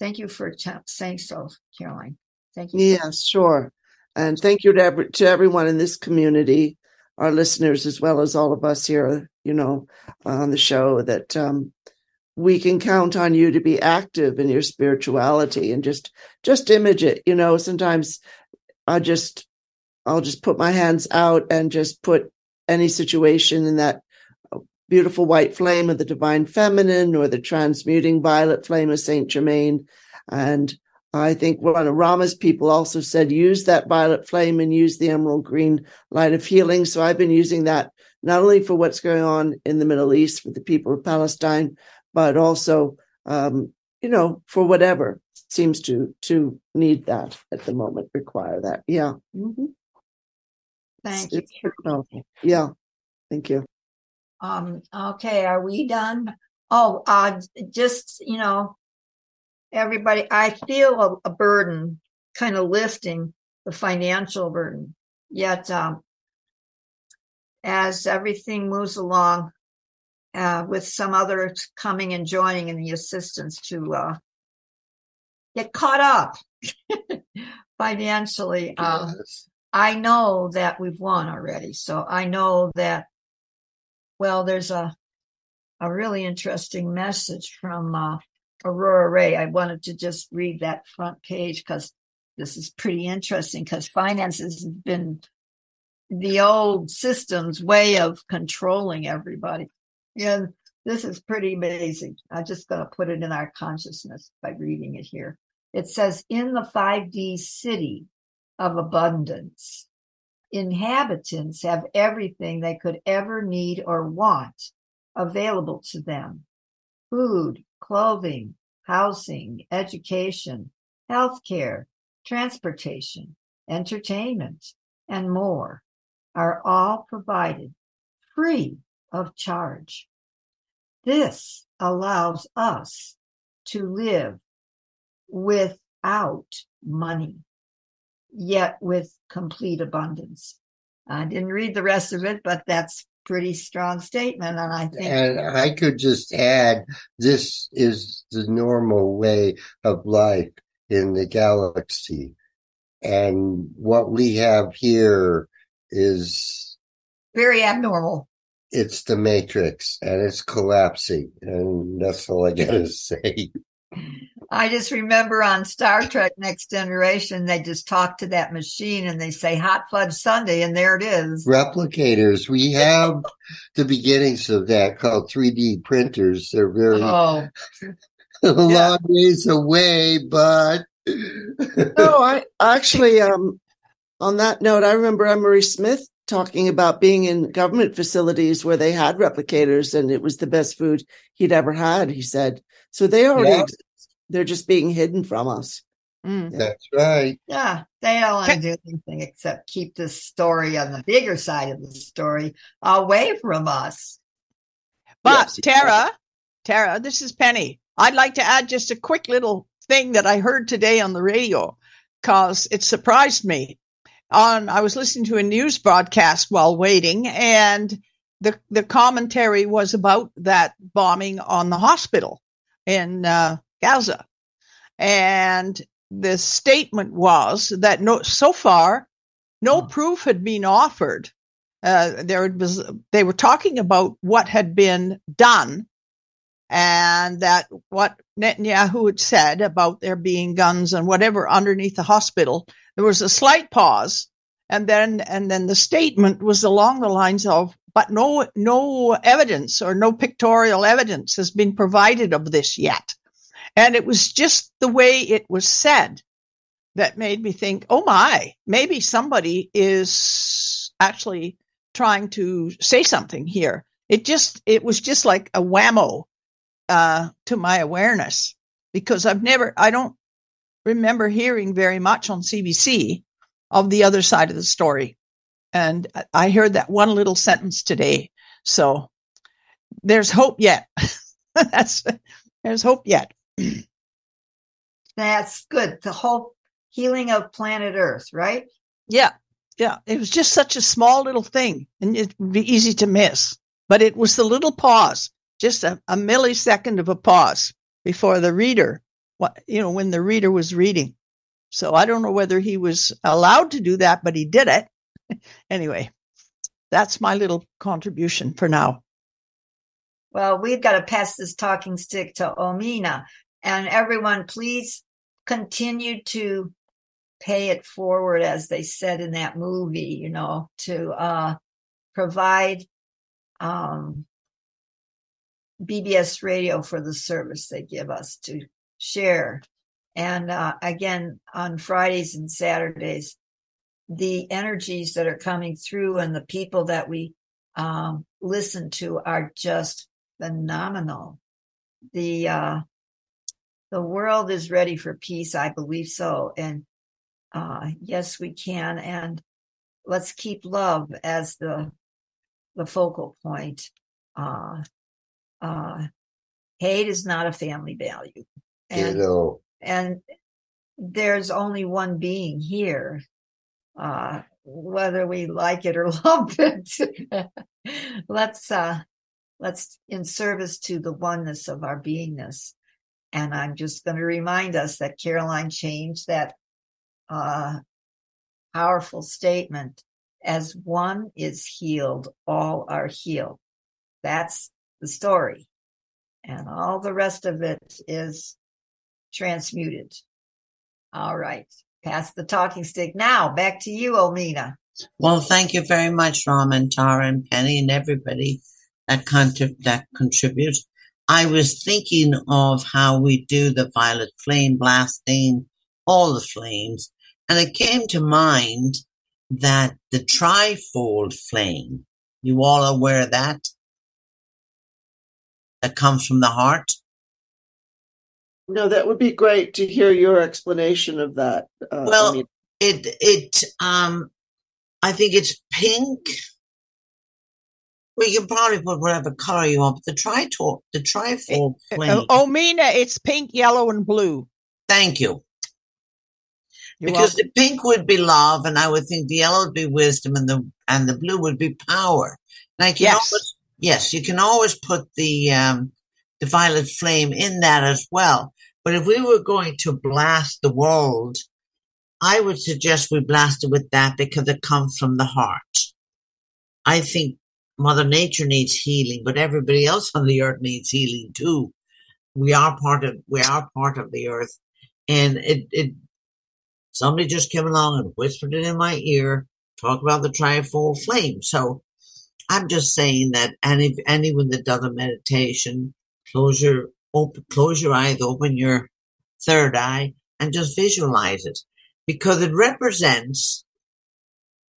Thank you for t- saying so, Caroline. Thank you. Yes, sure. And thank you to, every, to everyone in this community our listeners as well as all of us here, you know, on the show that um, we can count on you to be active in your spirituality and just just image it. You know, sometimes I just I'll just put my hands out and just put any situation in that beautiful white flame of the divine feminine or the transmuting violet flame of Saint Germain. And I think one of Rama's people also said, use that violet flame and use the emerald green light of healing. So I've been using that not only for what's going on in the Middle East with the people of Palestine, but also, um, you know, for whatever seems to to need that at the moment, require that. Yeah. Mm-hmm. Thank it's, you. It's yeah. Thank you. Um, okay, are we done? Oh, uh, just, you know, everybody, I feel a, a burden kind of lifting the financial burden. Yet, um, as everything moves along, uh, with some others coming and joining in the assistance to uh, get caught up *laughs* financially. Um, I know that we've won already. So I know that well, there's a a really interesting message from uh, Aurora Ray. I wanted to just read that front page because this is pretty interesting because finances have been the old system's way of controlling everybody. And this is pretty amazing. I'm just going to put it in our consciousness by reading it here. It says, in the 5D city of abundance, inhabitants have everything they could ever need or want available to them food, clothing, housing, education, healthcare, transportation, entertainment, and more are all provided free of charge. This allows us to live without money yet with complete abundance. I didn't read the rest of it, but that's pretty strong statement. And I think. And I could just add this is the normal way of life in the galaxy. And what we have here is very abnormal. It's the matrix and it's collapsing. And that's all I got to *laughs* say. I just remember on Star Trek Next Generation, they just talk to that machine and they say hot fudge Sunday, and there it is. Replicators. We have the beginnings of that called 3D printers. They're very oh. *laughs* a long yeah. ways away, but no, I actually um on that note, I remember Emery Smith talking about being in government facilities where they had replicators and it was the best food he'd ever had, he said. So they already yeah. exist. They're just being hidden from us. Mm. That's right. Yeah, they don't want to do anything except keep this story on the bigger side of the story away from us. But yes, Tara, Tara, this is Penny. I'd like to add just a quick little thing that I heard today on the radio because it surprised me. On I was listening to a news broadcast while waiting, and the the commentary was about that bombing on the hospital in uh, Gaza. And the statement was that no, so far, no hmm. proof had been offered. Uh, there was, they were talking about what had been done and that what Netanyahu had said about there being guns and whatever underneath the hospital. There was a slight pause. And then, and then the statement was along the lines of, but no, no evidence or no pictorial evidence has been provided of this yet. And it was just the way it was said that made me think, oh my, maybe somebody is actually trying to say something here. It just, it was just like a whammo uh, to my awareness because I've never, I don't remember hearing very much on CBC of the other side of the story. And I heard that one little sentence today. So there's hope yet. *laughs* That's, there's hope yet. *clears throat* That's good. The whole healing of planet Earth, right? Yeah. Yeah. It was just such a small little thing and it would be easy to miss. But it was the little pause, just a, a millisecond of a pause before the reader, what, you know, when the reader was reading. So I don't know whether he was allowed to do that, but he did it. *laughs* anyway, that's my little contribution for now. Well, we've got to pass this talking stick to Omena. And everyone, please continue to pay it forward, as they said in that movie, you know, to uh, provide um, BBS radio for the service they give us to share. And uh, again, on Fridays and Saturdays, the energies that are coming through and the people that we um, listen to are just phenomenal. The uh, the world is ready for peace. I believe so, and uh, yes, we can. And let's keep love as the the focal point. Uh, uh, hate is not a family value, and Ditto. and there's only one being here uh whether we like it or *laughs* love it. Let's uh let's in service to the oneness of our beingness. And i'm just going to remind us that caroline changed that uh powerful statement as one is healed all are healed. That's the story. And all the rest of it is transmuted all right pass the talking stick now back to you omena Well, thank you very much, Raman, Tara, and Penny, and everybody that contrib- that contributes. I was thinking of how we do the violet flame blasting, all the flames, and it came to mind that the trifold flame, you all aware of that? That comes from the heart? No, that would be great to hear your explanation of that. Uh, Well, I mean, it it um I think it's pink. Well, you can probably put whatever color you want, but the tritor the trifold flame. Uh, Omena, it's pink, yellow, and blue. Thank you. You're because welcome. the pink would be love, and I would think the yellow would be wisdom, and the and the blue would be power. Like Yes. always, yes, you can always put the um, the violet flame in that as well. But if we were going to blast the world, I would suggest we blast it with that because it comes from the heart. I think Mother Nature needs healing, but everybody else on the earth needs healing too. We are part of we are part of the earth, and it it somebody just came along and whispered it in my ear, talk about the trifold flame. So I'm just saying that any anyone that does a meditation, close your open, close your eyes, open your third eye, and just visualize it because it represents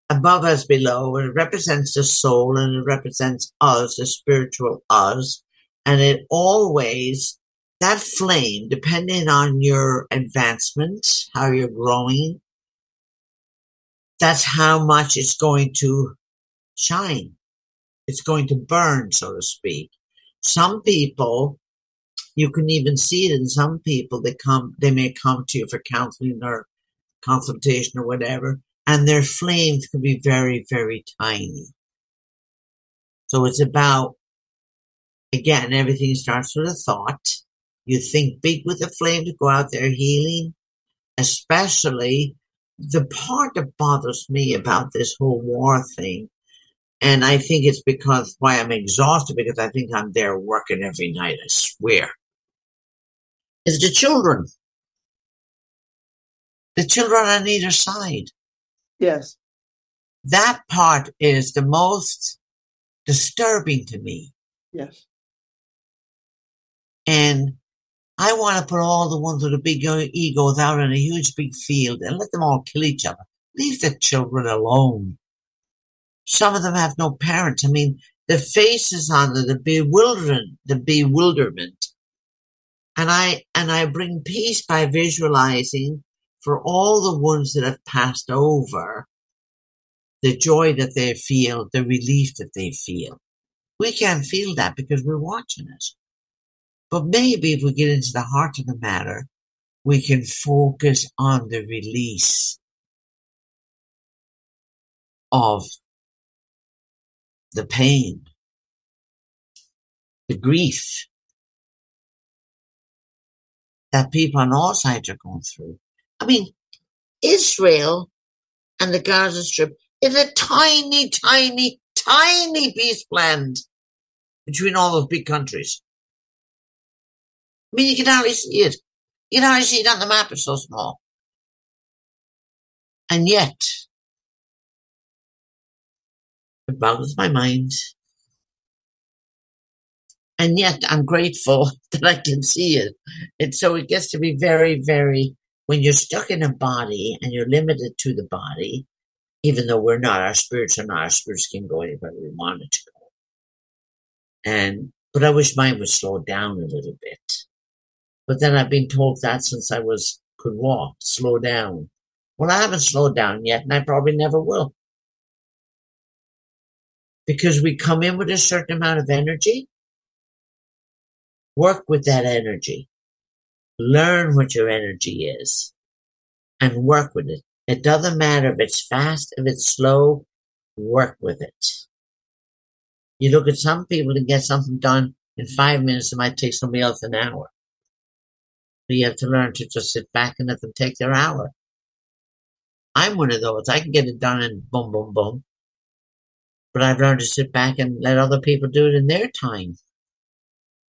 above us, below, it represents the soul, and it represents us, the spiritual us, and it always that flame, depending on your advancement, how you're growing, that's how much it's going to shine. It's going to burn, so to speak. Some people, you can even see it in some people, they come, they may come to you for counseling or consultation or whatever, and their flames can be very, very tiny. So it's about, again, everything starts with a thought. You think big with the flame to go out there healing, especially the part that bothers me about this whole war thing. And I think it's because why I'm exhausted because I think I'm there working every night, I swear. Is the children. The children on either side. yes. That part is the most disturbing to me. Yes. And I want to put all the ones with the big egos out in a huge big field and let them all kill each other. Leave the children alone. Some of them have no parents. I mean, the faces on them, the bewilderment, the bewilderment. And I, and I bring peace by visualizing for all the ones that have passed over, the joy that they feel, the relief that they feel. We can't feel that because we're watching it. But maybe if we get into the heart of the matter, we can focus on the release of the pain, the grief that people on all sides are going through. I mean, Israel and the Gaza Strip is a tiny, tiny, tiny peace blend between all those big countries. I mean, you can hardly see it. You can hardly see it on the map. It's so small. And yet, it boggles my mind. And yet, I'm grateful *laughs* that I can see it. And so it gets to be very, very, when you're stuck in a body and you're limited to the body, even though we're not, our spirits not, our spirits can go anywhere we want it to go. And, but I wish mine would slow down a little bit. But then I've been told that since I was, could walk, slow down. Well, I haven't slowed down yet, and I probably never will. Because we come in with a certain amount of energy, work with that energy, learn what your energy is, and work with it. It doesn't matter if it's fast, if it's slow, work with it. You look at some people to get something done in five minutes, it might take somebody else an hour. But you have to learn to just sit back and let them take their hour. I'm one of those. I can get it done in boom, boom, boom. But I've learned to sit back and let other people do it in their time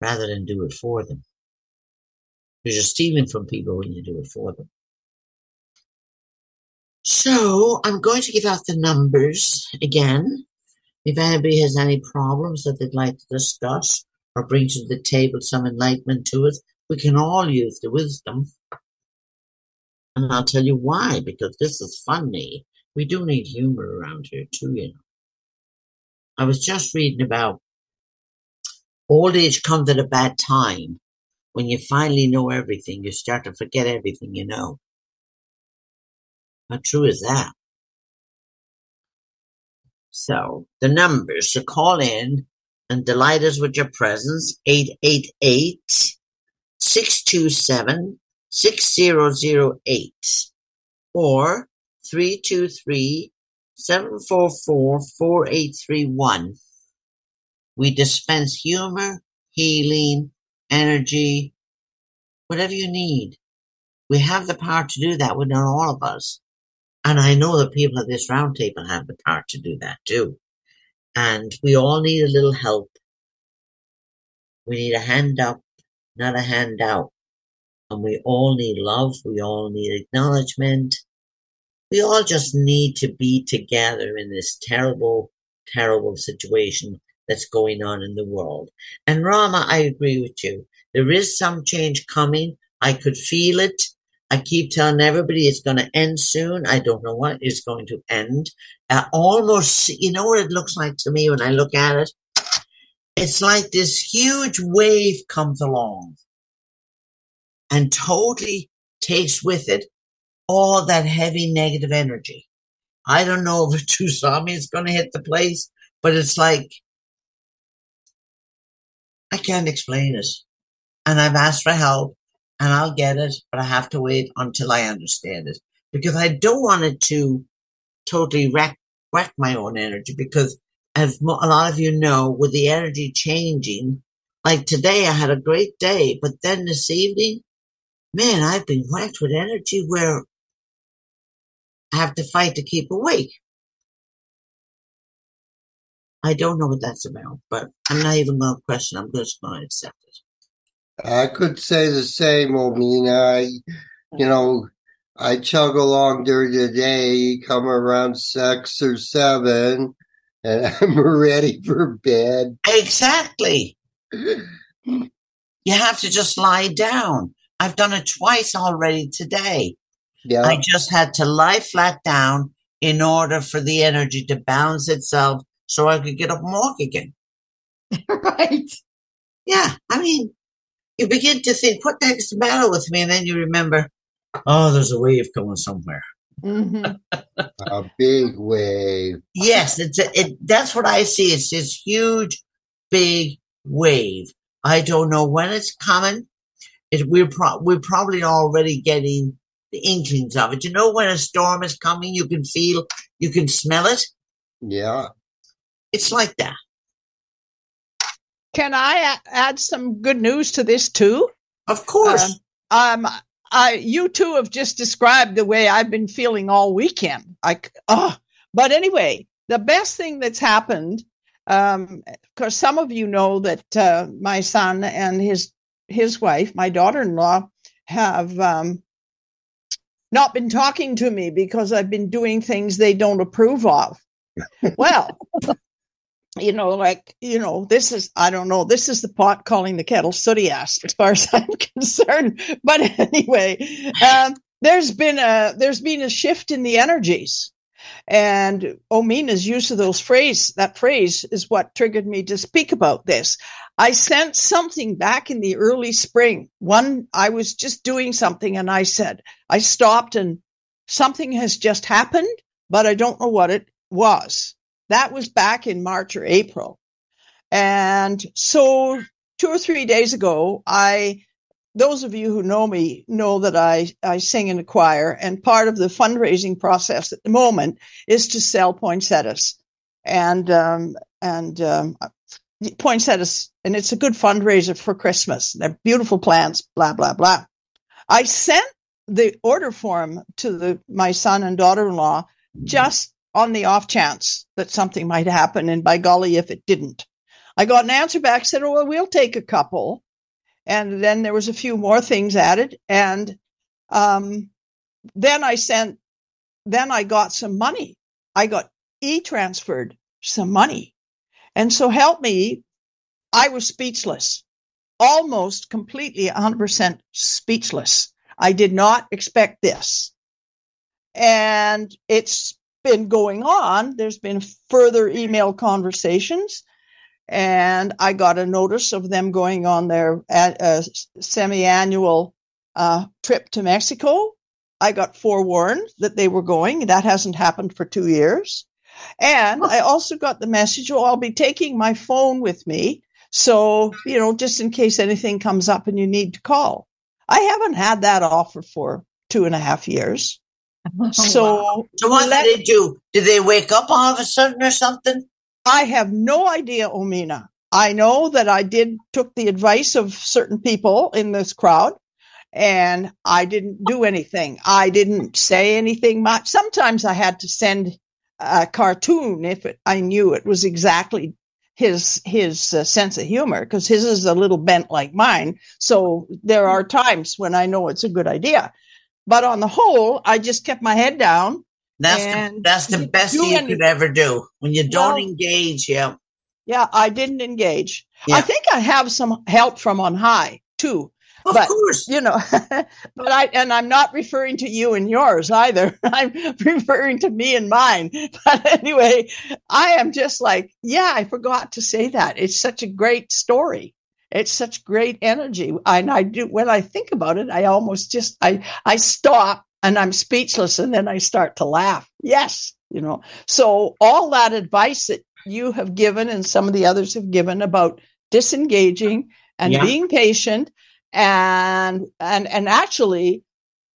rather than do it for them. Because you're stealing from people when you do it for them. So I'm going to give out the numbers again. If anybody has any problems that they'd like to discuss or bring to the table some enlightenment to us, we can all use the wisdom. And I'll tell you why, because this is funny. We do need humor around here too, you know. I was just reading about old age comes at a bad time. When you finally know everything, you start to forget everything you know. How true is that? So the numbers to call in and delight us with your presence 888 627 6008 or 323 744 4831. We dispense humor, healing, energy, whatever you need. We have the power to do that within all of us. And I know the people at this roundtable have the power to do that too. And we all need a little help. We need a hand up, not a hand out. And we all need love. We all need acknowledgement. We all just need to be together in this terrible, terrible situation that's going on in the world. And Rama, I agree with you. There is some change coming. I could feel it. I keep telling everybody it's going to end soon. I don't know what is going to end. Uh, almost, you know what it looks like to me when I look at it? It's like this huge wave comes along and totally takes with it all that heavy negative energy. I don't know *laughs* if a tsunami is going to hit the place, but it's like, I can't explain it. And I've asked for help and I'll get it, but I have to wait until I understand it because I don't want it to totally wreck, wreck my own energy because as a lot of you know, with the energy changing, like today I had a great day, but then this evening, man, I've been whacked with energy where I have to fight to keep awake. I don't know what that's about, but I'm not even going to question. I'm just going to accept it. I could say the same, Omena. I, you know, I chug along during the day, come around six or seven, and *laughs* I'm ready for bed. Exactly. *laughs* you have to just lie down. I've done it twice already today. Yeah. I just had to lie flat down in order for the energy to balance itself so I could get up and walk again. *laughs* right. Yeah. I mean, you begin to think, what the heck's the matter with me? And then you remember, oh, there's a wave coming somewhere. Mhm. *laughs* A big wave. Yes, it's a, it. That's what I see. It's this huge, big wave. I don't know when it's coming. It, we're pro- we're probably already getting the inklings of it. You know, when a storm is coming, you can feel, you can smell it. Yeah. It's like that. Can I add some good news to this too? Of course. Um, I, you two have just described the way I've been feeling all weekend. Like, oh, but anyway, the best thing that's happened, um, because some of you know that uh, my son and his his wife, my daughter-in-law, have um, not been talking to me because I've been doing things they don't approve of. *laughs* well, you know, like, you know, this is, I don't know, this is the pot calling the kettle sooty ass as far as *laughs* I'm concerned. But anyway, um, there's been a, there's been a shift in the energies. And Omena's use of those phrase, that phrase is what triggered me to speak about this. I sent something back in the early spring. One, I was just doing something and I said, I stopped and something has just happened, but I don't know what it was. That was back in March or April. And so two or three days ago, I, those of you who know me know that I, I sing in a choir and part of the fundraising process at the moment is to sell poinsettias and, um, and, um, poinsettias and it's a good fundraiser for Christmas. They're beautiful plants, blah, blah, blah. I sent the order form to the, my son and daughter-in-law just on the off chance that something might happen. And by golly, if it didn't, I got an answer back, said, oh, well, we'll take a couple. And then there was a few more things added. And, um, then I sent, then I got some money. I got e-transferred some money. And so help me. I was speechless, almost completely 100% speechless. I did not expect this. And it's been going on. There's been further email conversations, and I got a notice of them going on their uh, semi-annual uh, trip to Mexico. I got forewarned that they were going. That hasn't happened for two years. And I also got the message, oh, I'll be taking my phone with me. So, you know, just in case anything comes up and you need to call. I haven't had that offer for two and a half years. So, wow. so what let, did they do? Did they wake up all of a sudden or something? I have no idea, Omena. I know that I did took the advice of certain people in this crowd and I didn't do anything. I didn't say anything much. Sometimes I had to send a cartoon if it, I knew it was exactly his his uh, sense of humor because his is a little bent like mine. So there are times when I know it's a good idea. But on the whole, I just kept my head down. That's the that's the best you could ever do when you don't well, engage. Yeah, yeah, I didn't engage. Yeah. I think I have some help from on high too. Of but, course, you know, *laughs* but I and I'm not referring to you and yours either. *laughs* I'm referring to me and mine. *laughs* But anyway, I am just like, yeah, I forgot to say that. It's such a great story it's such great energy. And i do when i think about it i almost just i i stop and i'm speechless and then i start to laugh. Yes you know. So all that advice that you have given and some of the others have given about disengaging and yeah. being patient and and and actually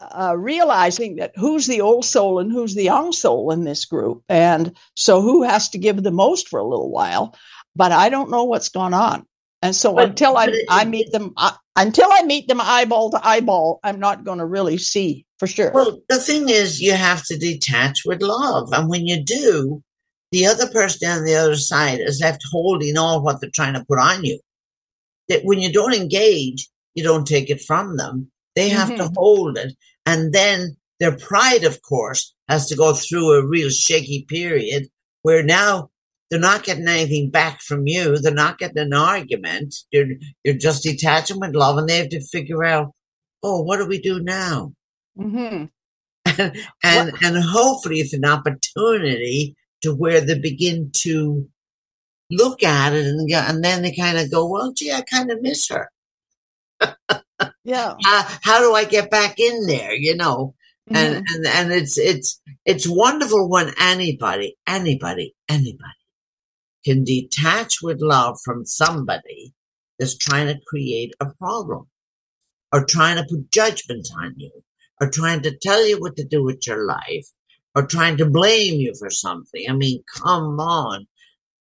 uh, realizing that who's the old soul and who's the young soul in this group. And so who has to give the most for a little while? But i don't know what's gone on and so but, until I, I meet them, uh, until I meet them eyeball to eyeball, I'm not going to really see for sure. Well, the thing is, you have to detach with love. And when you do, the other person on the other side is left holding all what they're trying to put on you. That when you don't engage, you don't take it from them. They have mm-hmm. to hold it. And then their pride, of course, has to go through a real shaky period where now they're not getting anything back from you. They're not getting an argument. You're, you're just detaching with love and they have to figure out, oh, what do we do now? Mm-hmm. *laughs* and, and, and hopefully it's an opportunity to where they begin to look at it and, and then they kind of go, well, gee, I kind of miss her. *laughs* yeah. How, how do I get back in there? You know, mm-hmm. and, and, and it's, it's, it's wonderful when anybody, anybody, anybody can detach with love from somebody that's trying to create a problem or trying to put judgment on you or trying to tell you what to do with your life or trying to blame you for something. I mean, come on.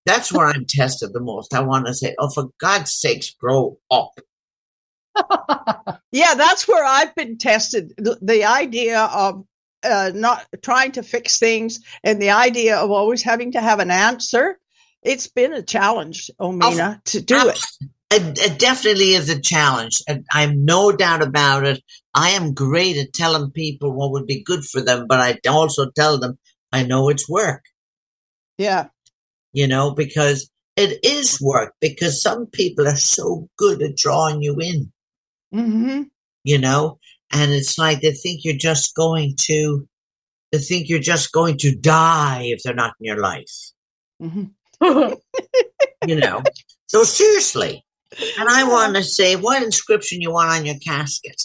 That's where I'm tested the most. I want to say, oh, for God's sakes, grow up. *laughs* yeah, that's where I've been tested. The, the idea of uh, not trying to fix things and the idea of always having to have an answer it's been a challenge, Omena, to do it. It, it definitely is a challenge. and I have no doubt about it. I am great at telling people what would be good for them, but I also tell them I know it's work, Yeah. you know, because it is work because some people are so good at drawing you in, hmm you know, and it's like they think you're just going to, they think you're just going to die if they're not in your life, hmm *laughs* you know. so seriously. And I want to say, what inscription you want on your casket?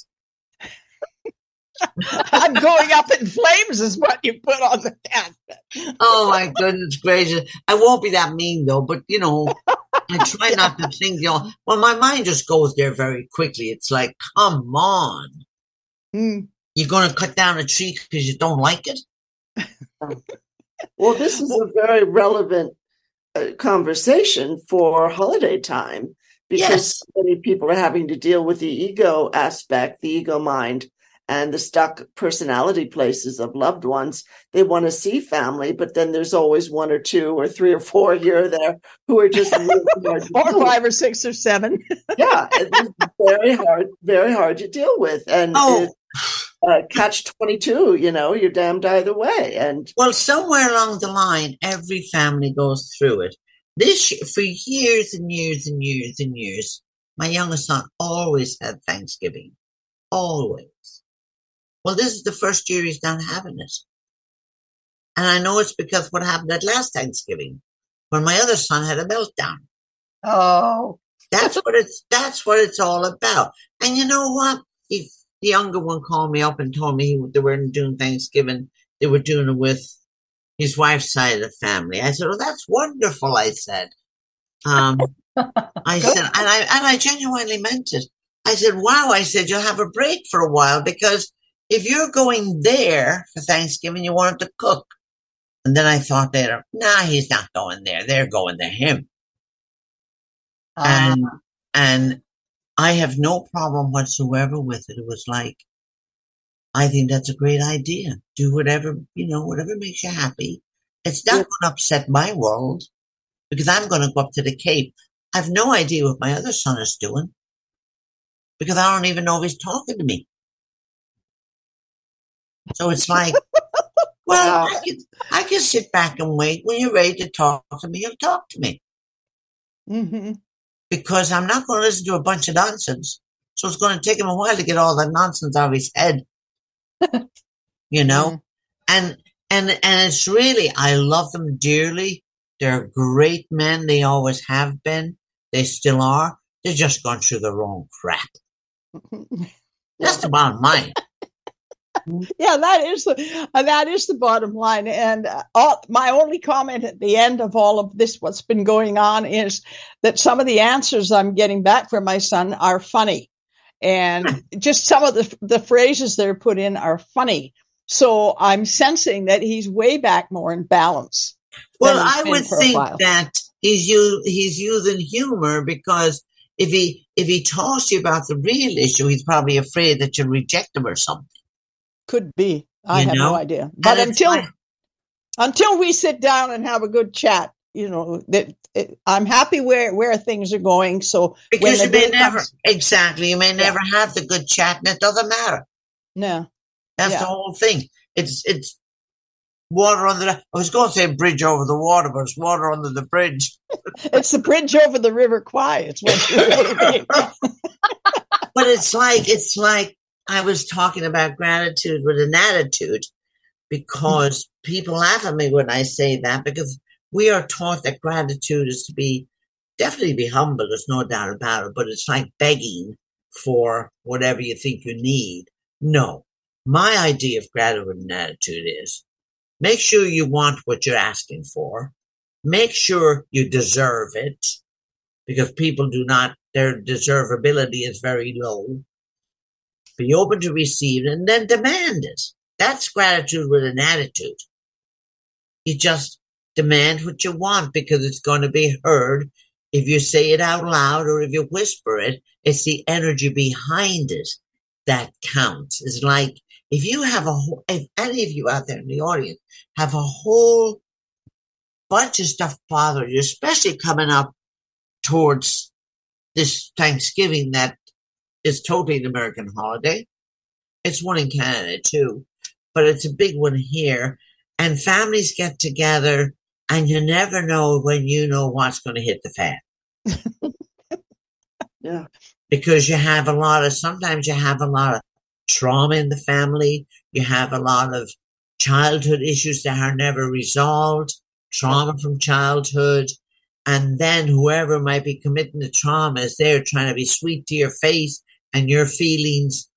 I'm *laughs* going up in flames is what you put on the casket. Oh my goodness gracious. I won't be that mean though, but you know, I try *laughs* not to think, you know, well, my mind just goes there very quickly. It's like, come on. Mm. You're going to cut down a tree because you don't like it? Well, this is a very relevant conversation for holiday time because Yes. so many people are having to deal with the ego aspect, the ego mind, and the stuck personality places of loved ones. They want to see family, but then there's always one or two or three or four here or there who are just *laughs* Or five or six or seven. yeah, *laughs* it's very hard, very hard to deal with, and Oh. it's, uh, catch twenty two. You know, you're damned either way, and Well, somewhere along the line, every family goes through it. This for years and years and years and years, my youngest son always had Thanksgiving, always. Well, this is the first year he's not having it, and I know it's because what happened at last Thanksgiving, when my other son had a meltdown. Oh, That's what it's. That's what it's all about. And you know what? He, the younger one called me up and told me he, they weren't doing Thanksgiving. They were doing it with his wife's side of the family. I said, "Oh, that's wonderful." I said. Um, *laughs* I said, and I and I genuinely meant it. I said, "Wow!" I said, "You'll have a break for a while because if you're going there for Thanksgiving, you want to cook." And then I thought later, "Nah, he's not going there. They're going to him." uh, and and I have no problem whatsoever with it. It was like, I think that's a great idea. Do whatever you know, whatever makes you happy. It's not Yeah. going to upset my world because I'm going to go up to the Cape. I have no idea what my other son is doing because I don't even know if he's talking to me. So it's like, *laughs* well, Wow. I can I can sit back and wait. When you're ready to talk to me, you'll talk to me hmm because I'm not going to listen to a bunch of nonsense. So it's going to take him a while to get all that nonsense out of his head. *laughs* you know? Mm-hmm. And, and, and it's really, I love them dearly. They're great men. They always have been. They still are. They're just gone through the wrong crap. *laughs* That's the bottom line. *laughs* yeah, that is the uh, that is the bottom line. And uh, all, my only comment at the end of all of this, what's been going on, is that some of the answers I'm getting back from my son are funny, and *laughs* just some of the the phrases that are put in are funny. So I'm sensing that he's way back more in balance. Well, I would think that he's u- he's using humor because if he if he talks to you about the real issue, he's probably afraid that you'll reject him or something. Could be. I You have know? no idea. But And until until we sit down and have a good chat, you know, that it, I'm happy where where things are going. So Because you may never comes- exactly you may never have the good chat and it doesn't matter. no, That's Yeah. the whole thing. It's it's water under the I was going to say bridge over the water, but it's water under the bridge. *laughs* it's the bridge over the River Kwai. It's what you *laughs* really mean. But it's like it's like I was talking about gratitude with an attitude because people laugh at me when I say that because we are taught that gratitude is to be definitely be humble, there's no doubt about it, but it's like begging for whatever you think you need. No. My idea of gratitude and attitude is make sure you want what you're asking for. Make sure you deserve it because people do not, their deservability is very low. Be open to receive and then demand it. That's gratitude with an attitude. You just demand what you want because it's going to be heard if you say it out loud or if you whisper it. It's the energy behind it that counts. It's like if you have a whole, if any of you out there in the audience have a whole bunch of stuff bothering you, especially coming up towards this Thanksgiving that is totally an American holiday. It's one in Canada too, but it's a big one here. And families get together and you never know when you know what's going to hit the fan. *laughs* Yeah. Because you have a lot of, sometimes you have a lot of trauma in the family. You have a lot of childhood issues that are never resolved, trauma from childhood. And then whoever might be committing the trauma is there trying to be sweet to your face and your feelings.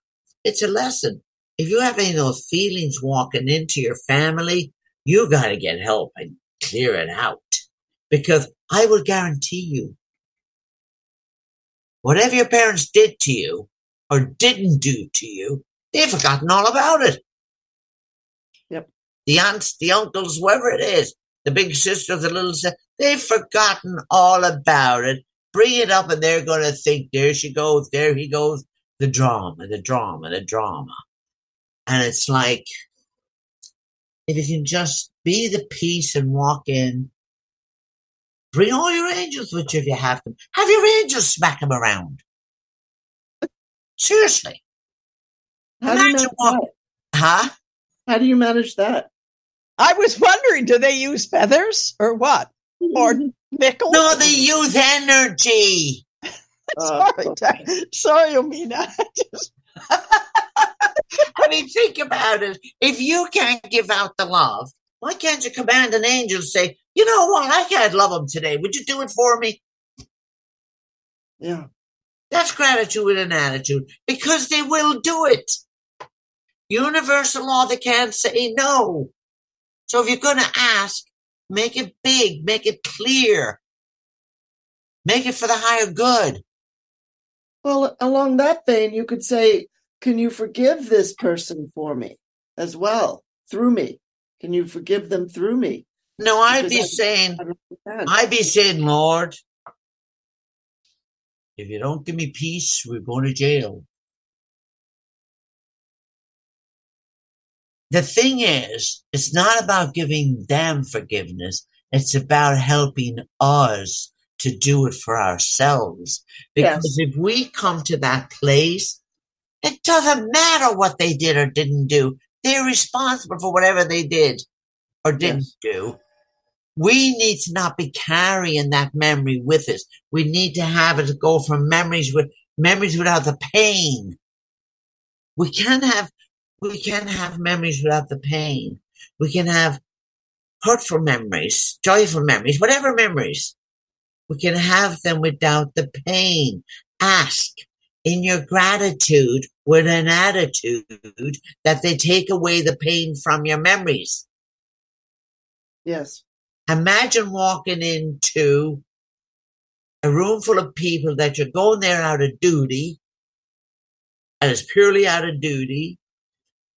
It's a lesson. If you have any of those feelings walking into your family, you got to get help and clear it out. Because I will guarantee you, whatever your parents did to you or didn't do to you, they've forgotten all about it. Yep. The aunts, the uncles, whoever it is, the big sister, the little sister, they've forgotten all about it. Bring it up and they're going to think, there she goes, there he goes, the drama, the drama, the drama. And it's like, if you can just be the peace and walk in, bring all your angels with you if you have them. Have your angels smack them around. Seriously. How do you Imagine manage what- that? Huh? How do you manage that? I was wondering, do they use feathers or what? Or *laughs* nickel? No, they use energy. Uh, *laughs* sorry, *laughs* Dad. sorry, Omena. I just- I mean, think about it. If you can't give out the love, why can't you command an angel to say, you know what, I can't love him today. Would you do it for me? yeah. That's gratitude with an attitude because they will do it. Universal law, they can't say no. So if you're going to ask, make it big, make it clear, make it for the higher good. Well, along that vein, you could say, Can you forgive this person for me as well through me? Can you forgive them through me? No, I'd Because be I- saying, I'd be saying, Lord, if you don't give me peace, we're going to jail. The thing is, it's not about giving them forgiveness. It's about helping us to do it for ourselves. Because if we come to that place, it doesn't matter what they did or didn't do. They're responsible for whatever they did or didn't do. We need to not be carrying that memory with us. We need to have it go from memories with memories without the pain. We can't have we can't have memories without the pain. We can have hurtful memories, joyful memories, whatever memories. We can have them without the pain. Ask in your gratitude with an attitude that they take away the pain from your memories. Yes. Imagine walking into a room full of people that you're going there out of duty, and it's purely out of duty,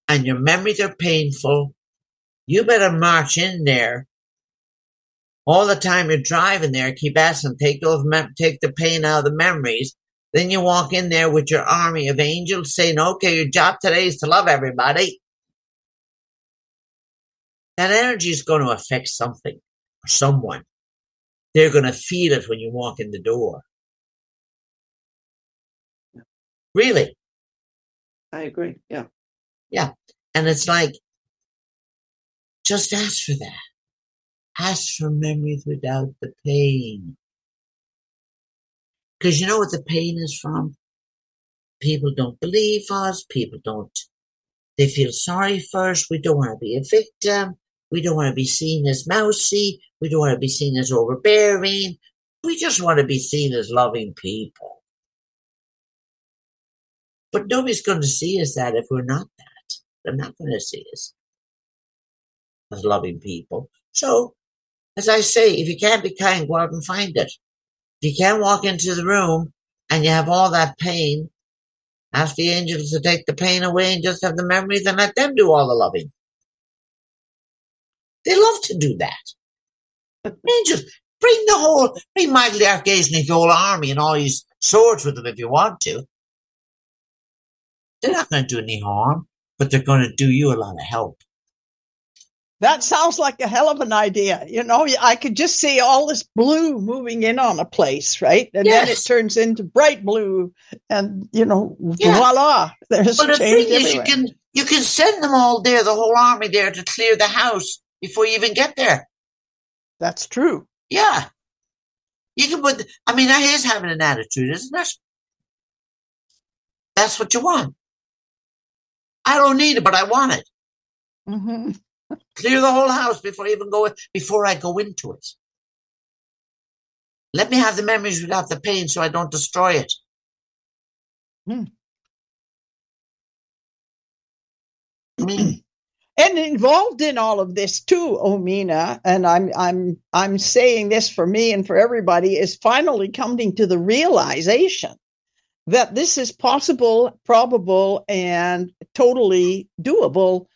and your memories are painful. You better march in there. All the time you're driving there, keep asking, take those, mem- take the pain out of the memories. Then you walk in there with your army of angels saying, okay, your job today is to love everybody. That energy is going to affect something or someone. They're going to feel it when you walk in the door. Really. I agree. Yeah. And it's like, just ask for that. Ask for memories without the pain. Because you know what the pain is from? People don't believe us. People don't, they feel sorry for us. We don't want to be a victim. We don't want to be seen as mousy. We don't want to be seen as overbearing. We just want to be seen as loving people. But nobody's going to see us that if we're not that. They're not going to see us as loving people. So, as I say, if you can't be kind, go out and find it. If you can't walk into the room and you have all that pain, ask the angels to take the pain away and just have the memories and let them do all the loving. They love to do that. *laughs* angels, bring the whole, bring Michael the Archangel and the whole army and all his swords with them if you want to. They're not going to do any harm, but they're going to do you a lot of help. That sounds like a hell of an idea. You know, I could just see all this blue moving in on a place, right? And then it turns into bright blue, and you know, Yeah. voila, there's But the change thing is, you can you can send them all there, the whole army there, to clear the house before you even get there. That's true. Yeah, you can put. I mean, that is having an attitude, isn't it? That's what you want. I don't need it, but I want it. hmm Clear the whole house before I even go before I go into it. Let me have the memories without the pain, so I don't destroy it. I *clears throat* and involved in all of this too, Omena, and I'm I'm I'm saying this for me and for everybody is finally coming to the realization that this is possible, probable, and totally doable.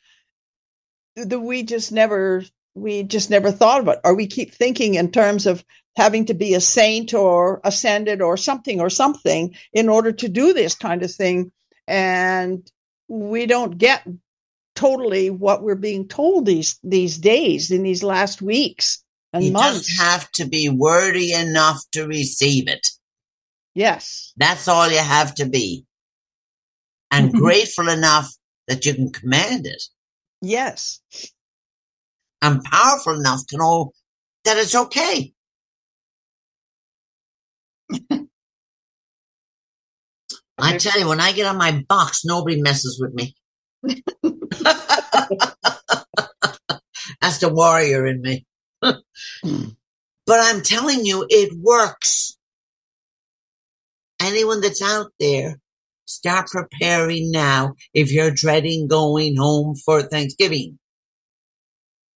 That we just never we just never thought about, or we keep thinking in terms of having to be a saint or ascended or something or something in order to do this kind of thing, and we don't get totally what we're being told these these days in these last weeks and you months. just have to be worthy enough to receive it. Yes. That's all you have to be. And Mhm. grateful enough that you can command it. Yes. And powerful enough to know that it's okay. I *laughs* tell you, when I get on my box, nobody messes with me. *laughs* That's the warrior in me. but I'm telling you, it works. Anyone that's out there, start preparing now if you're dreading going home for Thanksgiving.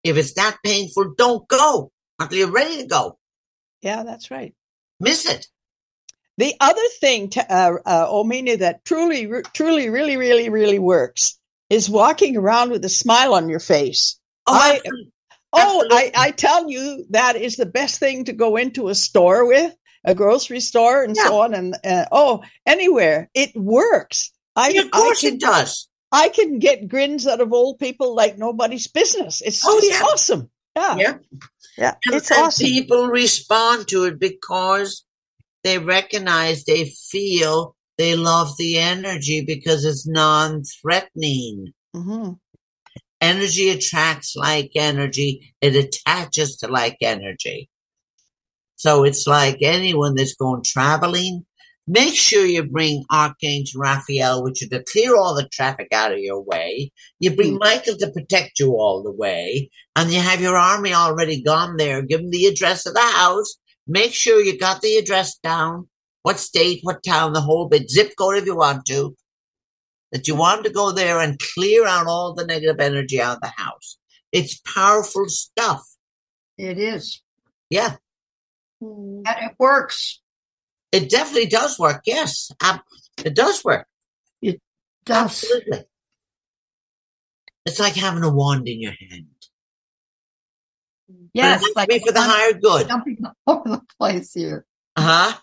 If it's that painful, don't go until you're ready to go. Yeah, that's right. Miss it. The other thing, to, uh, uh, Omena, that truly, re- truly, really, really, really works is walking around with a smile on your face. Oh, I-. Oh, I, I tell you, that is the best thing to go into a store with, a grocery store, and so on. And uh, oh, anywhere it works. I, Yeah, of I course can, it does. I can get grins out of old people like nobody's business. It's Oh, yeah. awesome. Yeah, Yeah. yeah, And, it's and awesome. people respond to it because they recognize, they feel, they love the energy because it's non-threatening. hmm Energy attracts like energy. It attaches to like energy. So it's like anyone that's going traveling. Make sure you bring Archangel Raphael with you to clear all the traffic out of your way. You bring hmm. Michael to protect you all the way. And you have your army already gone there. Give them the address of the house. Make sure you got the address down. What state, what town, the whole bit. Zip code if you want to. That you want to go there and clear out all the negative energy out of the house. It's powerful stuff. It is. Yeah. And it works. It definitely does work. Yes. It does work. Does. Absolutely. It's like having a wand in your hand. Yes, like for the higher good. *laughs* jumping all over the place here. Uh huh.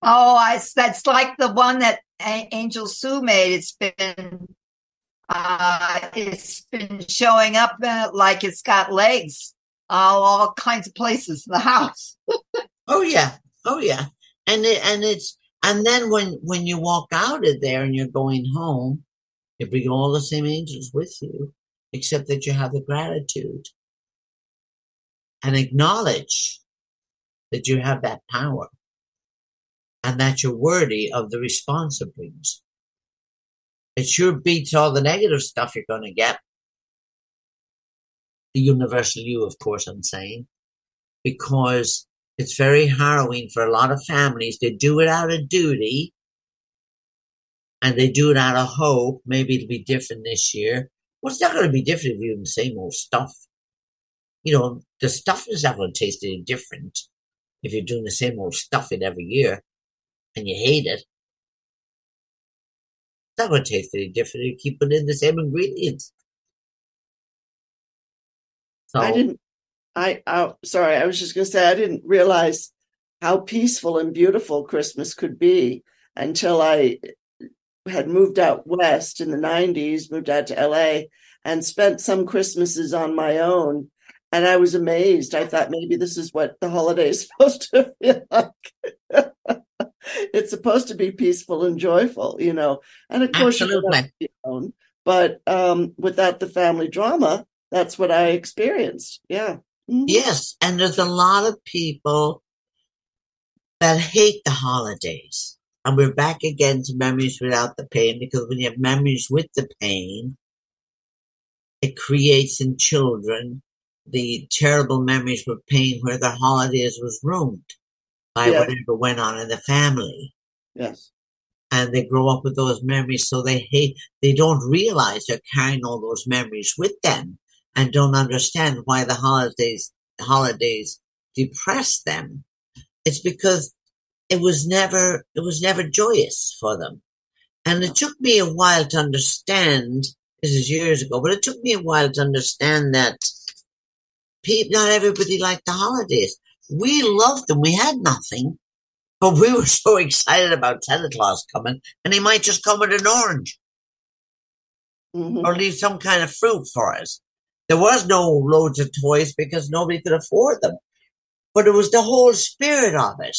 Oh, I, that's like the one that Angel Sue made. It's been, uh, it's been showing up uh, like it's got legs, all, all kinds of places in the house. *laughs* Oh yeah. Oh yeah. And it, and it's and then when when you walk out of there and you're going home, you bring all the same angels with you, except that you have the gratitude and acknowledge that you have that power and that you're worthy of the response it brings. It sure beats all the negative stuff you're going to get. The universal you, of course, I'm saying, because it's very harrowing for a lot of families. They do it out of duty and they do it out of hope. Maybe it'll be different this year. Well, it's not going to be different if you're doing the same old stuff. You know, the stuff is not going to taste any different if you're doing the same old stuff in every year and you hate it. It's not going to taste any different if you keep putting in the same ingredients. So, I didn't. I, I sorry. I was just going to say I didn't realize how peaceful and beautiful Christmas could be until I had moved out west in the '90s, moved out to LA, and spent some Christmases on my own. And I was amazed. I thought maybe this is what the holiday is *laughs* supposed to feel like. *laughs* it's supposed to be peaceful and joyful, you know. And of course, Absolutely. you own, but um, without the family drama, that's what I experienced. Yeah. Mhm. Yes, and there's a lot of people that hate the holidays. And we're back again to memories without the pain because when you have memories with the pain, it creates in children the terrible memories with pain where the holidays was ruined by Yeah. whatever went on in the family. Yes. And they grow up with those memories, so they hate, they don't realize they're carrying all those memories with them and don't understand why the holidays, holidays depress them. It's because it was never, it was never joyous for them. And it took me a while to understand, this is years ago, but it took me a while to understand that people, not everybody liked the holidays. We loved them. We had nothing, but we were so *laughs* excited about Santa Claus coming and he might just come with an orange Mhm. or leave some kind of fruit for us. There was no loads of toys because nobody could afford them, but it was the whole spirit of it.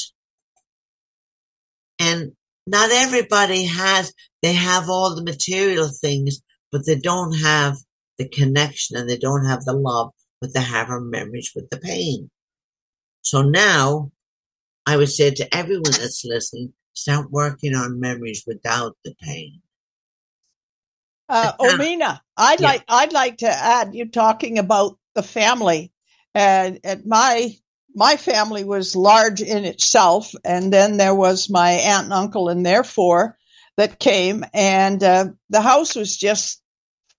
And not everybody has, they have all the material things, but they don't have the connection and they don't have the love, but they have our memories with the pain. So now I would say to everyone that's listening, start working on memories without the pain. Uh. *laughs* Omena, I'd Yeah. like I'd like to add you talking about the family, and, and my my family was large in itself, and then there was my aunt and uncle and their four that came, and uh, the house was just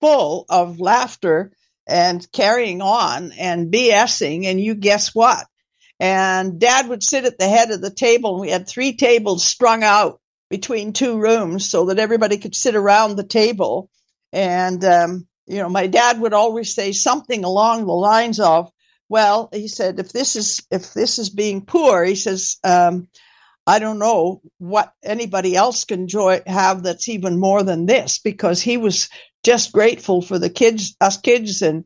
full of laughter and carrying on and BSing, and you guess what? And Dad would sit at the head of the table, and we had three tables strung out between two rooms so that everybody could sit around the table. And, um, you know, my dad would always say something along the lines of, well, he said, if this is, if this is being poor, he says, um, I don't know what anybody else can enjoy, have that's even more than this because he was just grateful for the kids, us kids and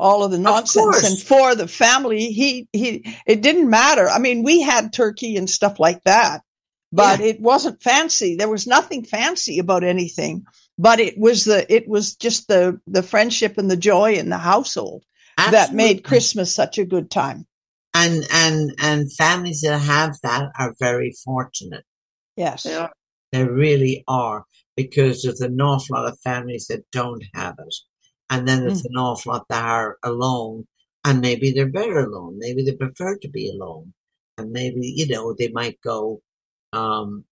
all of the nonsense course. and for the family. He, he, it didn't matter. I mean, we had turkey and stuff like that, but it wasn't fancy. There was nothing fancy about anything, but it was the, it was just the, the friendship and the joy in the household that made Christmas such a good time. and and and families that have that are very fortunate. Yes. They are. They really are because there's an awful lot of families that don't have it, and then there's an awful lot that are alone, and maybe they're better alone. Maybe they prefer to be alone, and maybe you know they might go. Um,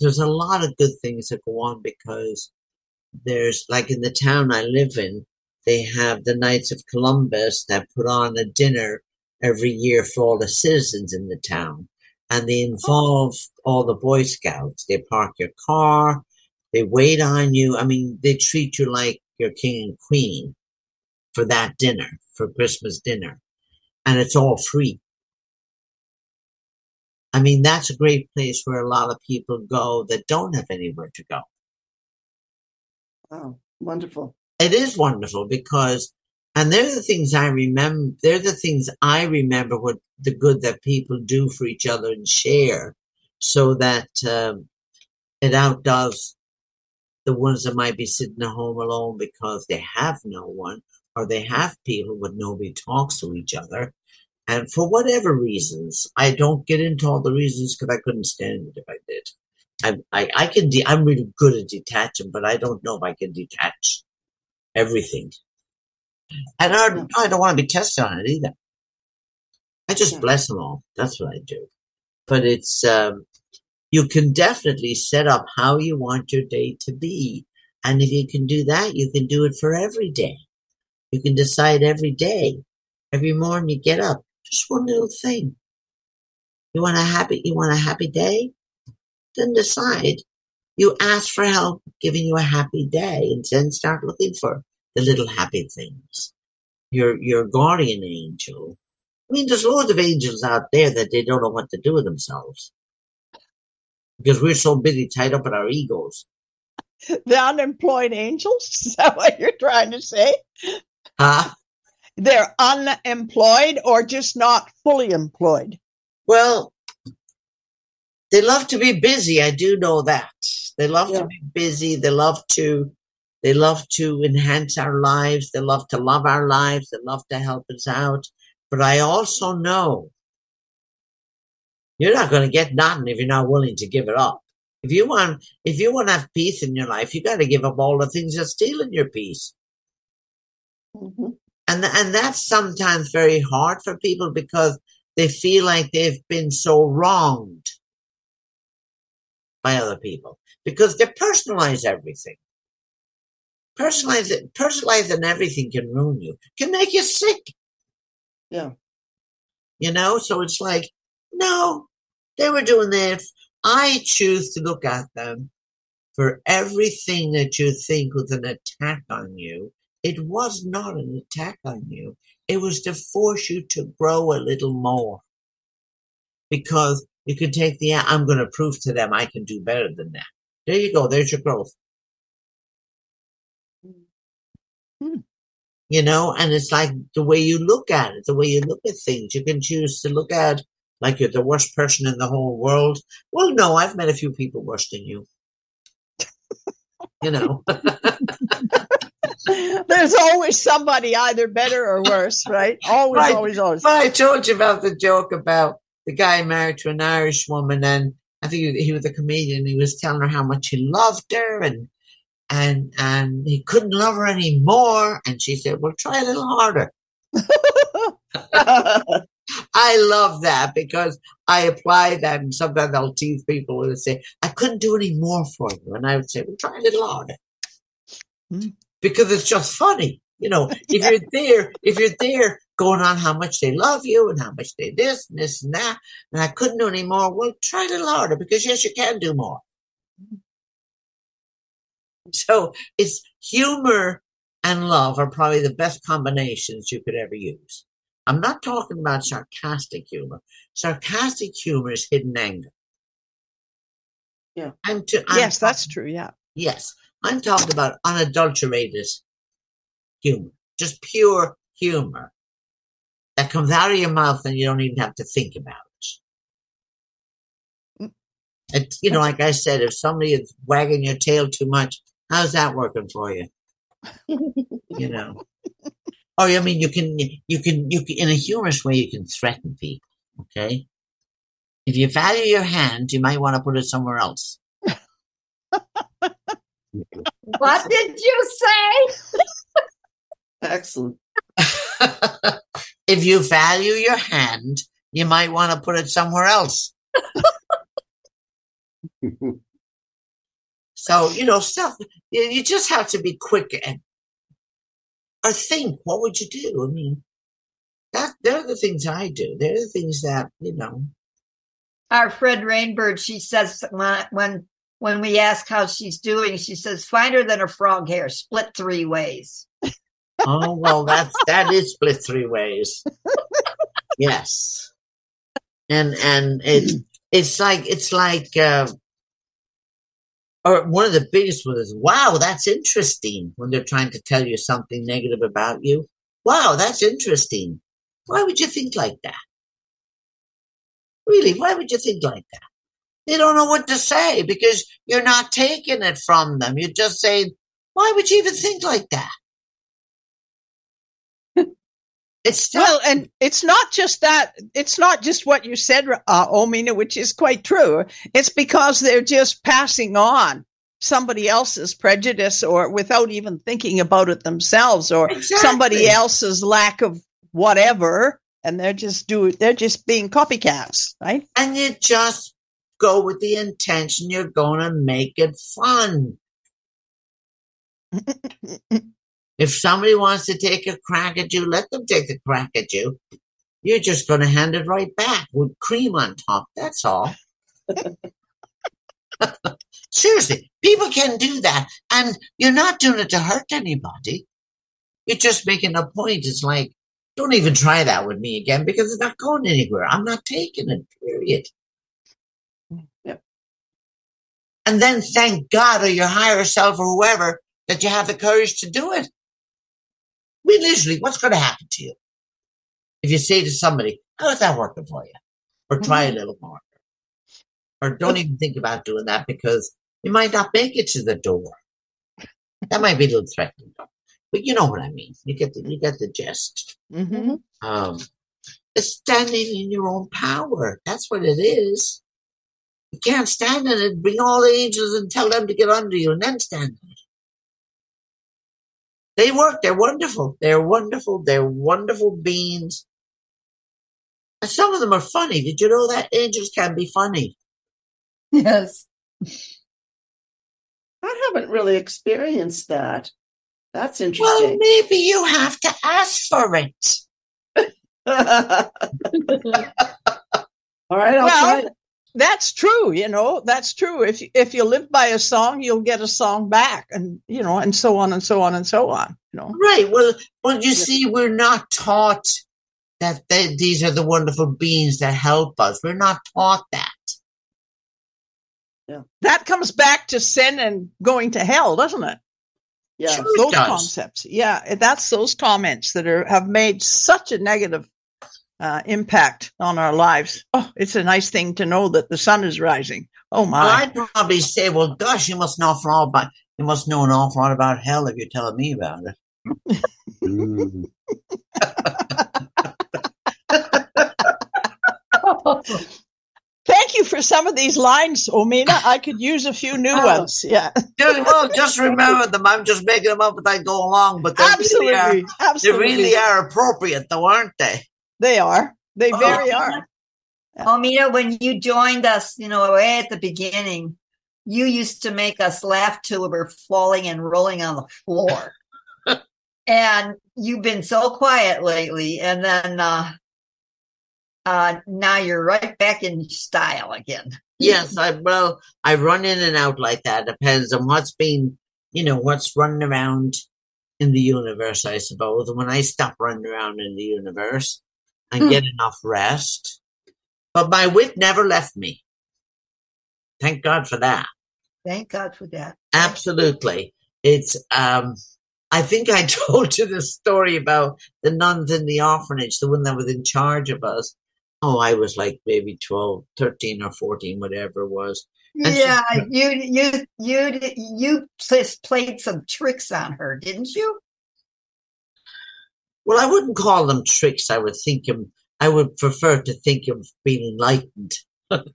there's a lot of good things that go on because there's like in the town I live in, they have the Knights of Columbus that put on a dinner every year for all the citizens in the town. And they oh. involve all the Boy Scouts. They park your car. They wait on you. I mean, they treat you like your king and queen for that dinner, for Christmas dinner. And it's all free. I mean, that's a great place where a lot of people go that don't have anywhere to go. Wow. Wonderful. it is wonderful because and they're the things I remember they're the things I remember what the good that people do for each other and share so that um, it outdoes the ones that might be sitting at home alone because they have no one or they have people but nobody talks to each other and for whatever reasons I don't get into all the reasons because I couldn't stand it if I did I, I, I can de- I'm really good at detaching but I don't know if I can detach everything. And I don't, I don't want to be tested on it either. I just Yeah. bless them all. That's what I do. But it's, um, you can definitely set up how you want your day to be. And if you can do that, you can do it for every day. You can decide every day, every morning you get up, just one little thing. You want a happy, you want a happy day? Then decide. You ask for help giving you a happy day and then start looking for the little happy things. Your, your guardian angel. I mean, there's loads of angels out there that they don't know what to do with themselves. Because we're so busy tied up in our egos. the unemployed angels? *laughs* Is that what you're trying to say? Huh? They're unemployed or just not fully employed? Well, they love to be busy. I do know that. They love Yeah. to be busy. They love to they love to enhance our lives. They love to love our lives. They love to help us out. But I also know you're not going to get nothing if you're not willing to give it up. If you want if you want to have peace in your life, you got to give up all the things that stealing your peace. Mhm. And and that's sometimes very hard for people because they feel like they've been so wronged by other people because they personalize everything. Personalize it, personalizing everything can ruin you, can make you sick. Yeah. You know, so it's like, no, they were doing this. I choose to look at them for everything that you think was an attack on you. It was not an attack on you. It was to force you to grow a little more. Because you could take the, I'm going to prove to them I can do better than that. There you go. There's your growth. Hmm. You know, and it's like the way you look at it, the way you look at things. You can choose to look at like you're the worst person in the whole world. Well, no, I've met a few people worse than you. you know, *laughs* There's always somebody either better or worse, right? Always, Right. always, always. I told you about the joke about the guy married to an Irish woman, and I think he, he was a comedian. He was telling her how much he loved her, and and and he couldn't love her anymore. And she said, "Well, try a little harder." *laughs* I love that because I apply that, and sometimes I'll tease people and say, "I couldn't do any more for you," and I would say, "Well, try a little harder," Hmm. Because it's just funny. You know, *laughs* if you're there, if you're there going on how much they love you and how much they this and this and that, and I couldn't do any more, well, try a little harder because yes, you can do more. So it's humor and love are probably the best combinations you could ever use. I'm not talking about sarcastic humor. Sarcastic humor is hidden anger. Yeah. I'm to, I'm yes, that's true. Yeah. Yes, I'm talking about unadulterated humor, just pure humor that comes out of your mouth and you don't even have to think about it. Mm. It's, you know, like I said, if somebody is wagging your tail too much, how's that working for you? you *laughs* know. Or I mean, you can, you can, you can, in a humorous way, you can threaten people. Okay. If you value your hand, you might want to put it somewhere else. *laughs* What did you say? Excellent. *laughs* if you value your hand, you might want to put it somewhere else. *laughs* So, you know, stuff, you, just have to be quick and, or think, what would you do? I mean, that, they're the things I do. They're the things that, you know, Our Fred Rainbird, she says when when we ask how she's doing, she says finer than a frog hair, split three ways. oh, well, that's, that is split three ways. yes. And, and it, it's like, it's like, uh, or one of the biggest ones is, wow, that's interesting when they're trying to tell you something negative about you. Wow, that's interesting. Why would you think like that? Really, why would you think like that? They don't know what to say because you're not taking it from them. You're just saying, why would you even think like that? *laughs* it's still, Well, and it's not just that. It's not just what you said, uh, Omena, which is quite true. It's because they're just passing on somebody else's prejudice or without even thinking about it themselves or somebody else's lack of whatever. And they're just do they're just being copycats, right? and you just go with the intention you're going to make it fun. *laughs* if somebody wants to take a crack at you, let them take a crack at you. You're just going to hand it right back with cream on top. That's all. *laughs* Seriously, people can do that. And you're not doing it to hurt anybody. You're just making a point. It's like, don't even try that with me again because it's not going anywhere. I'm not taking it, period. Yep. And then thank God or your higher self or whoever that you have the courage to do it. I mean, literally, what's going to happen to you? If you say to somebody, how's that working for you? Or try a little more. Or don't even think about doing that because you might not make it to the door. That might be a little threatening. But you know what I mean. You get the you get the gist. hmm Um, it's standing in your own power. That's what it is. You can't stand in it. Bring all the angels and tell them to get under you, and then stand in it. They work. They're wonderful. They're wonderful. They're wonderful beings. And some of them are funny. Did you know that angels can be funny? Yes. I haven't really experienced that. That's interesting. Well, maybe you have to ask for it. *laughs* All right, I'll Well, try. It. That's true. You know, that's true. If you, if you live by a song, you'll get a song back, and you know, and so on and so on and so on. You know. Right. Well, well, you see, we're not taught that they, these are the wonderful beings that help us. We're not taught that. yeah. that comes back to sin and going to hell, doesn't it? Yeah. Sure it those does. concepts. Yeah, that's those comments that are have made such a negative uh, impact on our lives. Oh, it's a nice thing to know that the sun is rising. Oh Well, my! I'd probably say, well, gosh, you must know an awful about you must know an awful lot about hell if you're telling me about it. Mm. *laughs* Thank you for some of these lines, Omena. I could use a few new Oh. ones. Yeah, Dude, well, just remember them. I'm just making them up as I go along, but they absolutely, really are. They really are appropriate, though, aren't they? They are. They Oh. very are. Almita, when you joined us, you know, way at the beginning, you used to make us laugh till we were falling and rolling on the floor. *laughs* and you've been so quiet lately, and then uh uh now you're right back in style again. Yes, I well, I run in and out like that. Depends on what's been, you know, what's running around in the universe, I suppose. And when I stop running around in the universe and Hmm. get enough rest, but my wit never left me. Thank God for that. Thank God for that. Absolutely. It's um I think I *laughs* told you the story about the nuns in the orphanage, the one that was in charge of us. Oh, I was like maybe 12, 13 or 14, whatever it was. And she- Yeah, you you you you just played some tricks on her, didn't you? Well, I wouldn't call them tricks. I would think them, I would prefer to think of being enlightened. *laughs* but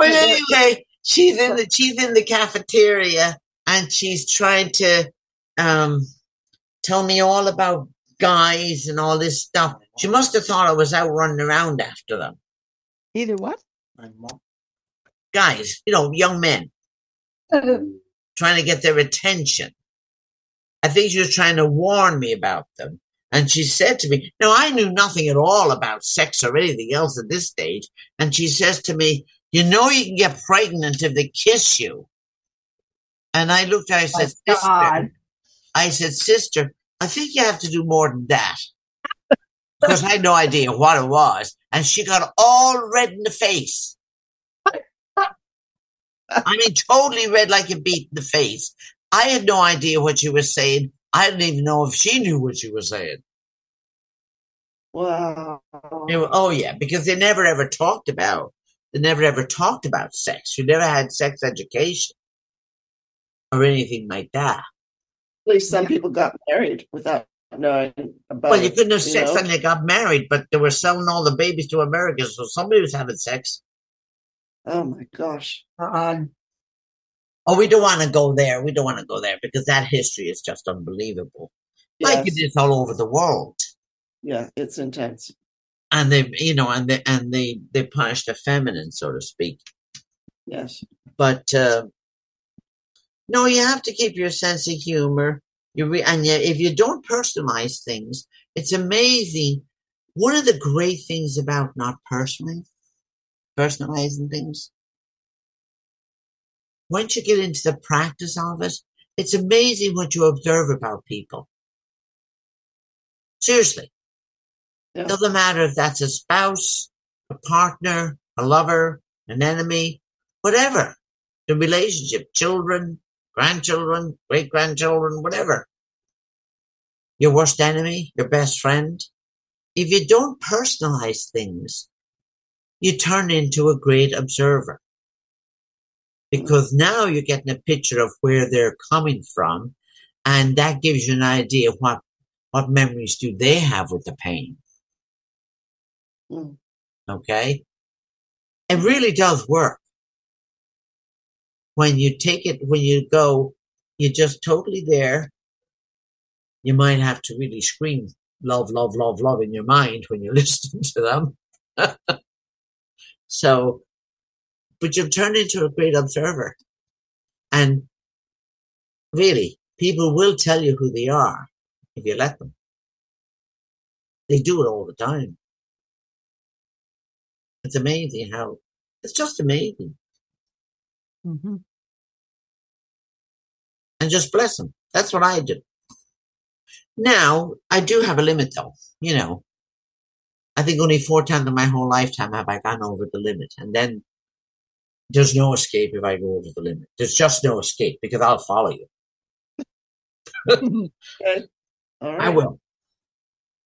anyway, she's in the she's in the cafeteria and she's trying to um, tell me all about guys and all this stuff. She must have thought I was out running around after them. Either what? Guys, you know, young men trying to get their attention. I think she was trying to warn me about them. And she said to me, Now, I knew nothing at all about sex or anything else at this stage. And she says to me, You know, you can get pregnant if they kiss you. And I looked at her, I said, My Sister, God. I said, Sister, I think you have to do more than that. *laughs* Because I had no idea what it was. And she got all red in the face. *laughs* I mean, totally red like a beet in the face. I had no idea what she was saying. I didn't even know if she knew what she was saying. Wow. Were- oh yeah, because they never ever talked about. They never ever talked about sex. We never had sex education or anything like that. At least some people got married without knowing about Well, you couldn't have sex know? when they got married, but they were selling all the babies to America, so somebody was having sex. Oh my gosh. God. Oh, we don't want to go there. We don't want to go there because that history is just unbelievable. Like it is all over the world. Yeah, it's intense. and they you know and they and they they punish the feminine so to speak Yes. but uh, no you have to keep your sense of humor you re- and yet if you don't personalize things it's amazing one of the great things about not personally personalizing things once you get into the practice of it it's amazing what you observe about people seriously Yeah. doesn't matter if that's a spouse a partner, a lover, an enemy, whatever. The relationship, children, grandchildren, great grandchildren, whatever. Your worst enemy, your best friend. If you don't personalize things, you turn into a great observer. Because now you're getting a picture of where they're coming from, and that gives you an idea of what, what memories do they have with the pain. Mm. Okay? It really does work. When you take it, when you go, you're just totally there. You might have to really scream love, love, love, love in your mind when you *laughs* listen to them. *laughs* so, but you've turned into a great observer. And really, people will tell you who they are if you let them. They do it all the time. It's amazing how it's just amazing. hmm And just bless them. That's what I do. Now, I do have a limit though, you know. I think only four times in my whole lifetime have I gone over the limit. And then there's no escape if I go over the limit. There's just no escape because I'll follow you. *laughs* Okay. All I will.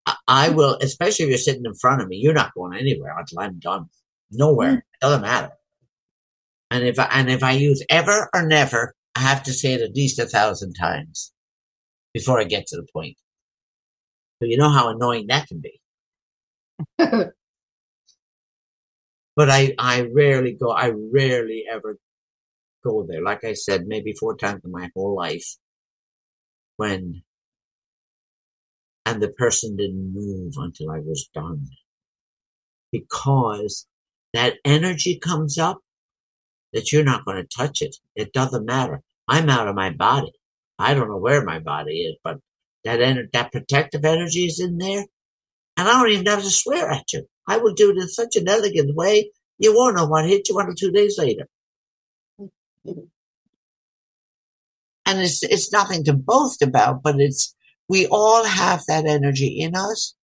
I, I will, especially if you're sitting in front of me. You're not going anywhere until I'm done. Nowhere. It doesn't matter. And if I, and if I use ever or never, I have to say it at least a thousand times before I get to the point. So you know how annoying that can be. *laughs* But I, I rarely go, I rarely ever go there. Like I said, maybe four times in my whole life when, and the person didn't move until I was done. Because that energy comes up that you're not going to touch it. It doesn't matter. I'm out of my body. I don't know where my body is, but that ener- that protective energy is in there. And I don't even have to swear at you. I will do it in such an elegant way, you won't know what hit you one or two days later. And it's, it's nothing to boast about, but it's, we all have that energy in us.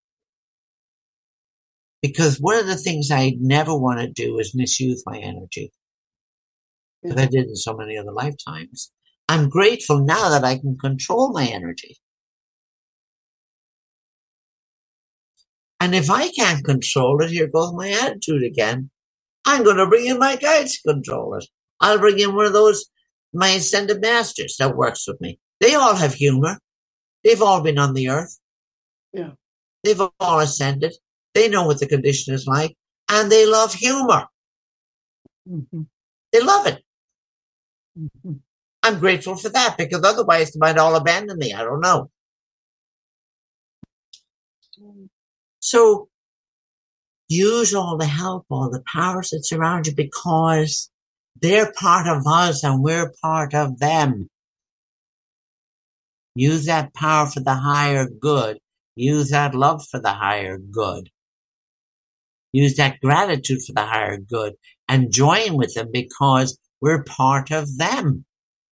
Because one of the things I never want to do is misuse my energy. Because I mm-hmm. did in so many other lifetimes. I'm grateful now that I can control my energy. And if I can't control it, here goes my attitude again. I'm going to bring in my guides to control it. I'll bring in one of those, my ascended masters that works with me. They all have humor. They've all been on the earth. Yeah. They've all ascended. They know what the condition is like and they love humor. hmm They love it. hmm I'm grateful for that because otherwise they might all abandon me. I don't know. So use all the help, all the powers that surround you because they're part of us and we're part of them. Use that power for the higher good. Use that love for the higher good. Use that gratitude for the higher good and join with them because we're part of them.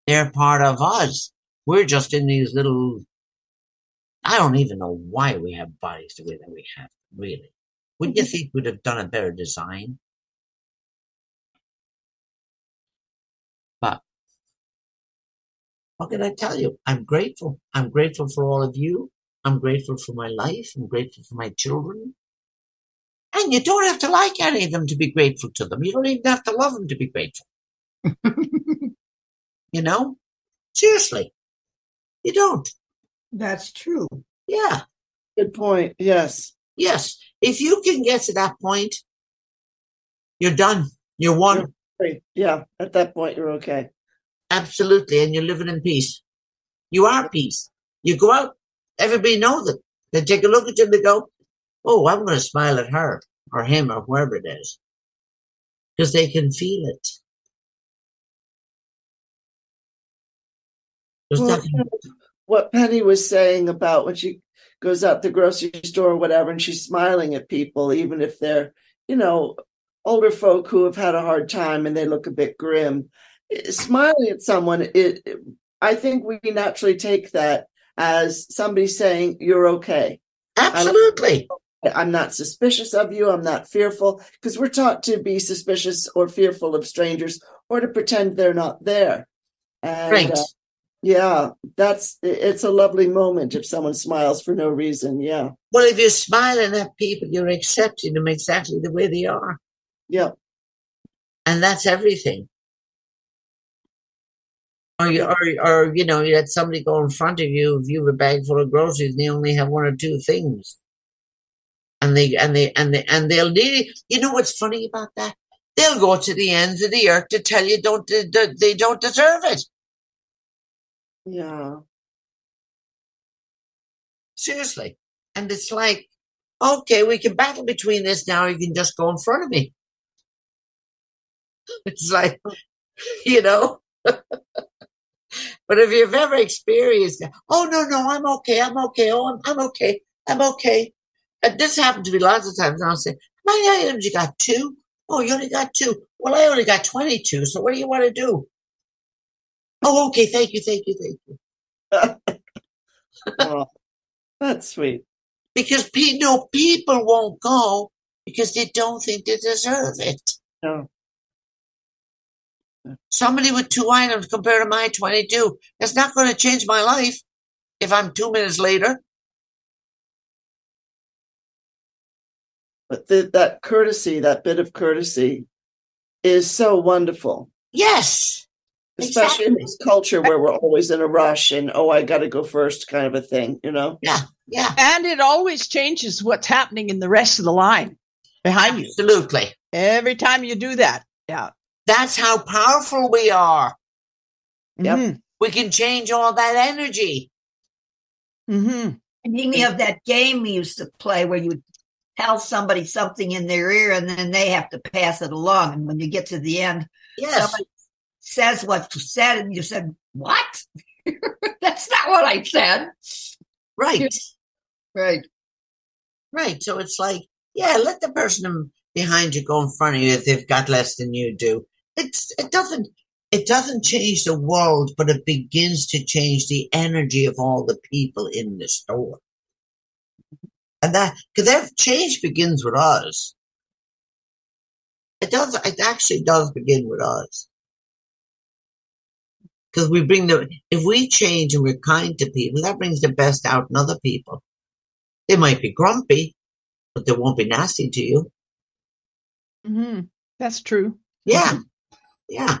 They're part of us. We're just in these little, I don't even know why we have bodies the way that we have, really. Wouldn't you mm-hmm. think we'd have done a better design? But what can I tell you? I'm grateful. I'm grateful for all of you. I'm grateful for my life. I'm grateful for my children. And you don't have to like any of them to be grateful to them. You don't even have to love them to be grateful. *laughs* You know? Seriously. You don't. That's true. Yeah. Good point. Yes. Yes. If you can get to that point, you're done. You're one. Yeah. At that point, you're okay. Absolutely. And you're living in peace. You are peace. You go out, everybody knows it. They take a look at you and they go, Oh, I'm going to smile at her or him or whoever it is. Because they can feel it. Well. What Penny was saying about when she goes out the grocery store or whatever, and she's smiling at people, even if they're, you know, older folk who have had a hard time and they look a bit grim. Eh, Smiling at someone, it, it I think we naturally take that as somebody saying you're okay. Absolutely. I'm not suspicious of you. I'm not fearful because we're taught to be suspicious or fearful of strangers or to pretend they're not there. And, Right. uh, yeah, that's it's a lovely moment if someone smiles for no reason. Yeah. Well, if you're smiling at people, you're accepting them exactly the way they are. Yeah. And that's everything. Or you, or, or, you know, you had somebody go in front of you, if you have a bag full of groceries and they only have one or two things. And they, and they, and they, and they'll need, you know what's funny about that? They'll go to the ends of the earth to tell you don't, they don't deserve it. Yeah. Seriously. And it's like, okay, we can battle between this now. You can just go in front of me. *laughs* It's like, *laughs* you know. *laughs* but if you've ever experienced, oh no, no, I'm okay, I'm okay, oh, I'm, I'm okay, I'm okay. And this happened to me lots of times. And I'll say, my items, you got two? Oh, you only got two. Well, I only got 22. So what do you want to do? Oh, okay. Thank you. Thank you. Thank you. *laughs* Oh, that's sweet. because pe- no people won't go because they don't think they deserve it. No. Somebody with two items compared to my 22, that's not going to change my life if I'm two minutes later. But the, that courtesy, that bit of courtesy, is so wonderful. Yes, especially in this culture where we're always in a rush and oh i gotta go first kind of a thing you know yeah, yeah, And it always changes what's happening in the rest of the line behind you. absolutely. Every time you do that. Yeah. That's how powerful we are. Yep. Mhm. We can change all that energy. mm-hmm. Remind me of that game we used to play where you tell somebody something in their ear and then they have to pass it along. And when you get to the end, Yes, somebody says what you said, and you said, What? *laughs* That's not what I said. right, Right. right. So it's like, yeah, let the person behind you go in front of you if they've got less than you do. It's it doesn't it doesn't change the world, but it begins to change the energy of all the people in the store. And that because that change begins with us. It does. It actually does begin with us. Because we bring the, if we change and we're kind to people, that brings the best out in other people. They might be grumpy, but they won't be nasty to you. Mhm. That's true. Yeah. Yeah.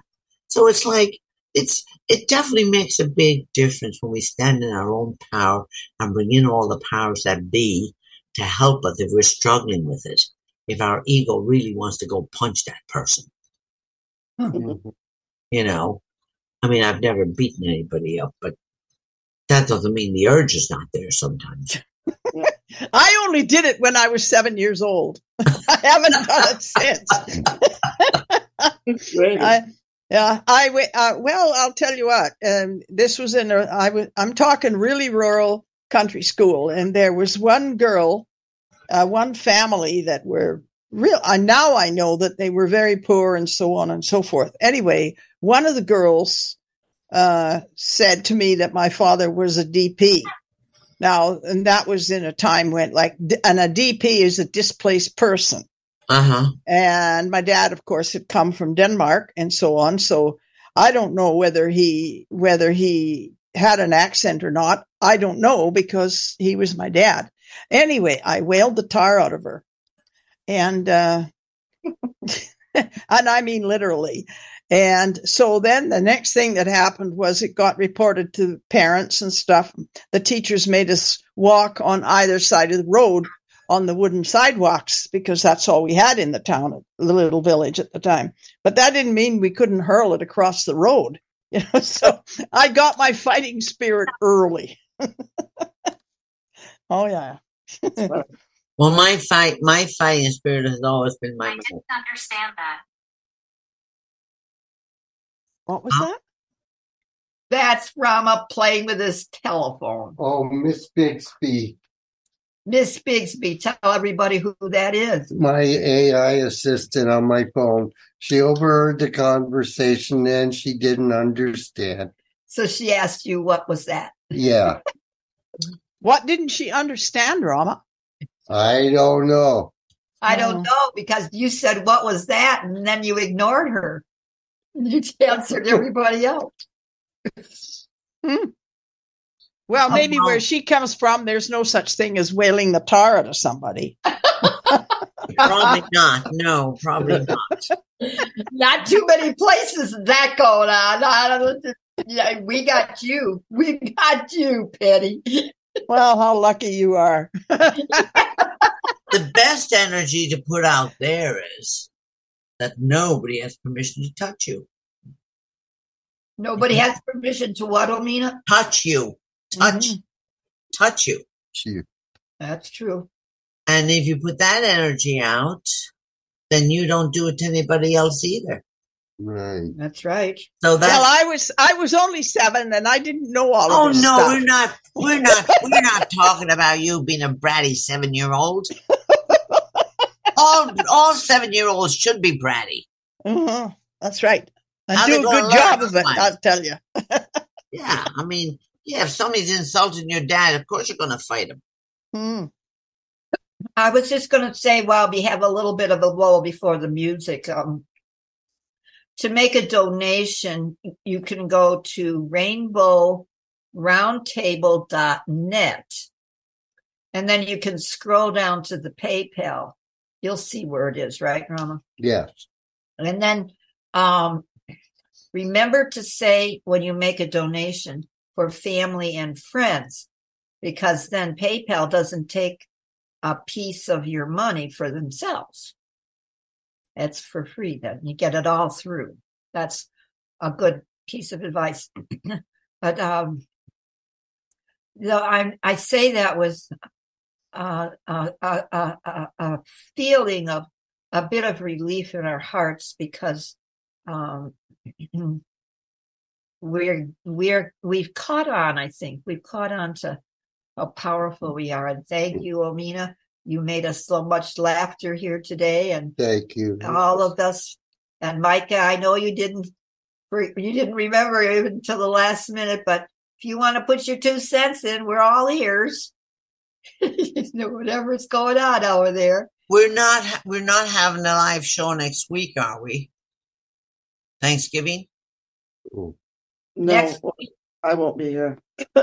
So it's like, it's, it definitely makes a big difference when we stand in our own power and bring in all the powers that be to help us if we're struggling with it. If our ego really wants to go punch that person, you know, I mean, I've never beaten anybody up, but that doesn't mean the urge is not there sometimes. *laughs* I only did it when I was seven years old. *laughs* I haven't done it since. Great. I, yeah, I uh, well, I'll tell you what. Um, this was in a. I was. I'm talking really rural country school, and there was one girl, uh, one family that were real. Uh, now I know that they were very poor and so on and so forth. Anyway, one of the girls uh, said to me that my father was a DP. Now, and that was in a time when, like, and a DP is a displaced person Uh huh. and my dad of course had come from denmark and so on so i don't know whether he whether he had an accent or not i don't know because he was my dad anyway i wailed the tar out of her and uh *laughs* and i mean literally and so then the next thing that happened was it got reported to parents and stuff the teachers made us walk on either side of the road on the wooden sidewalks because that's all we had in the town, the little village at the time. But that didn't mean we couldn't hurl it across the road. *laughs* You know, so I got my fighting spirit early. *laughs* oh yeah. Well, my fight, my fighting spirit has always been my I didn't understand that. What was Huh? that? That's Rama playing with his telephone. Oh, Miss Bixby, Miss Bigsby, tell everybody who that is. my AI assistant on my phone. She overheard the conversation and she didn't understand. So she asked you, what was that? Yeah. What didn't she understand, Rama? I don't know. I Oh. don't know because you said, what was that? And then you ignored her. You answered everybody else. Hmm. Well, Oh, maybe wow. where she comes from, there's no such thing as wailing the tar out of somebody. *laughs* Probably not. No, probably not. Not too many places that going on. I don't, yeah, we got you. We got you, Penny. Well, how lucky you are. *laughs* The best energy to put out there is that nobody has permission to touch you. Nobody has permission to what, Omena? Touch you. Touch. Mhm. Touch you. She, That's true. And if you put that energy out, then you don't do it to anybody else either. Right. That's right. So that Well, I was I was only seven, and I didn't know all Oh of this no, stuff. we're not. We're not. we're not talking about you being a bratty seven-year-old. *laughs* all all seven-year-olds should be bratty. Mhm. That's right. I How do a gonna good learn job of it. otherwise? I'll tell you. *laughs* Yeah, I mean, yeah. If somebody's insulting your dad, of course you're going to fight him. Hmm. I was just going to say while we have a little bit of a lull before the music, um, to make a donation, you can go to rainbowroundtable.net and then you can scroll down to the PayPal. You'll see where it is, right, Rama? Yes. And then um, remember to say when you make a donation for family and friends, because then PayPal doesn't take a piece of your money for themselves. It's for free then. You get it all through. That's a good piece of advice. *clears throat* but um no, I I say that with uh, uh, uh, a feeling of a bit of relief in our hearts because um, *clears throat* we're we're we've caught on. I think we've caught on to how powerful we are. And thank you, Omena. You made us so much laughter here today, and Thank you. all of us. And Micah, I know you didn't you didn't remember even until the last minute, but if you want to put your two cents in, we're all ears. *laughs* Whatever's going on over there. We're not. We're not having a live show next week, are we? Thanksgiving. Oh, No, Next I won't be here. *laughs*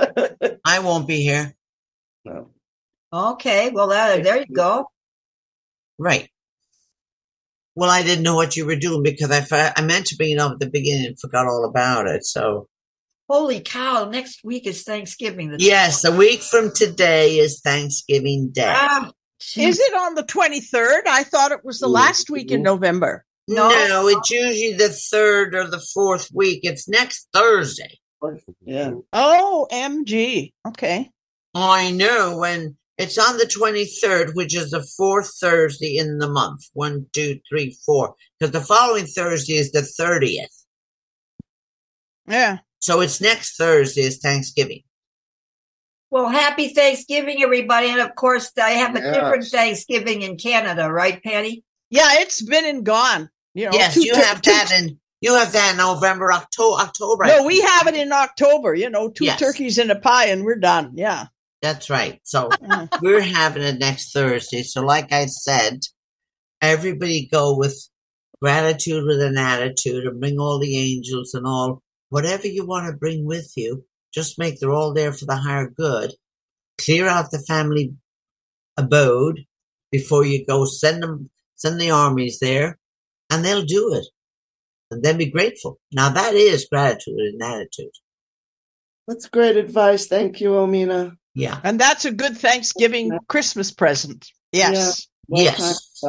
I won't be here. no. Okay, well, that, there you go. Right. Well, I didn't know what you were doing because I I meant to bring it up at the beginning and forgot all about it. So Holy cow! Next week is Thanksgiving. The yes, a week from today is Thanksgiving Day. Ah, Is it on the 23rd? I thought it was the last week in November. No. no, it's usually the third or the fourth week. It's next Thursday. Yeah. Oh, MG. Okay. I know when it's on the 23rd, which is the fourth Thursday in the month. One, two, three, four. Because the following Thursday is the 30th. Yeah. So it's next Thursday is Thanksgiving. Well, happy Thanksgiving, everybody, and of course, I have a Yes. different Thanksgiving in Canada, right, Patty? Yeah, it's been and gone. You know, yes, two- you two- have two- that in you have that in November, October, October. No, we have it in October. You know, two Yes. turkeys and a pie, and we're done. Yeah. That's right. So Mm. we're having it next Thursday. So, like I said, everybody go with gratitude with an attitude and bring all the angels and all whatever you want to bring with you. Just make they're all there for the higher good. Clear out the family abode before you go. Send them, send the armies there, and they'll do it. And then be grateful. Now that is gratitude and attitude. That's great advice. Thank you, Omena. Yeah. And that's a good Thanksgiving Christmas present. Yes. Well Yes.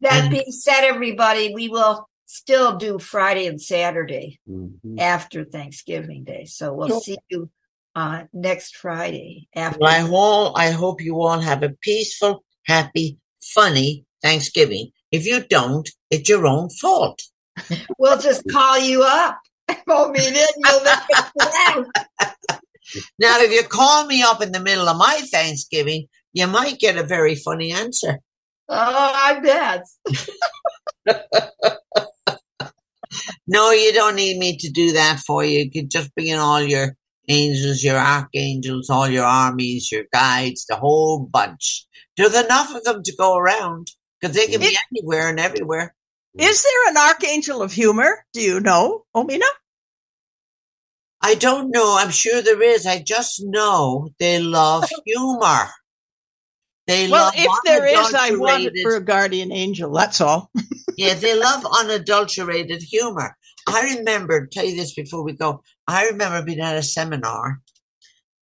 That being said, everybody, we will still do Friday and Saturday mhm. after Thanksgiving Day. So we'll Sure. see you uh, next Friday after. Well, I all I hope you all have a peaceful, happy, funny Thanksgiving. If you don't, it's your own fault. We'll just call you up. *laughs* I mean, it, you'll make us laugh. Now, if you call me up in the middle of my Thanksgiving, you might get a very funny answer. Oh, I bet. *laughs* No, you don't need me to do that for you. You can just bring in all your angels, your archangels, all your armies, your guides, the whole bunch There's enough of them to go around because they can be It- anywhere and everywhere. Is there an archangel of humor? Do you know, Omena? I don't know. I'm sure there is. I just know they love *laughs* humor. They love. Well, love if there is, I want it for a guardian angel. That's all. *laughs* Yeah, they love unadulterated humor. I remember, tell you this before we go. I remember being at a seminar,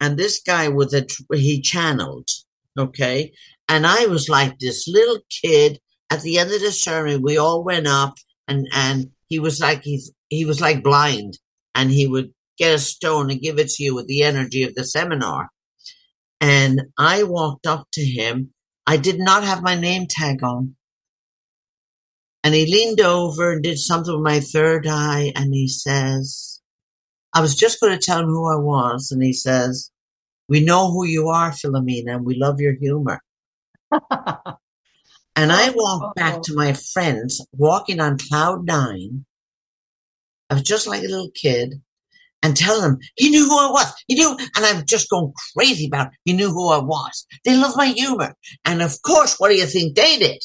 and this guy was a he channeled, okay, and I was like this little kid. At the end of the sermon, we all went up, and and he was like he's he was like blind, and he would get a stone and give it to you with the energy of the seminar. And I walked up to him. I did not have my name tag on. And he leaned over and did something with my third eye. And he says, I was just going to tell him who I was. And he says, We know who you are, Philomena, and we love your humor. *laughs* And I oh. walked back to my friends, walking on cloud nine. I was just like a little kid and tell them he knew who I was. He knew, and I'm just going crazy about he knew who I was. They love my humor. And of course, what do you think they did?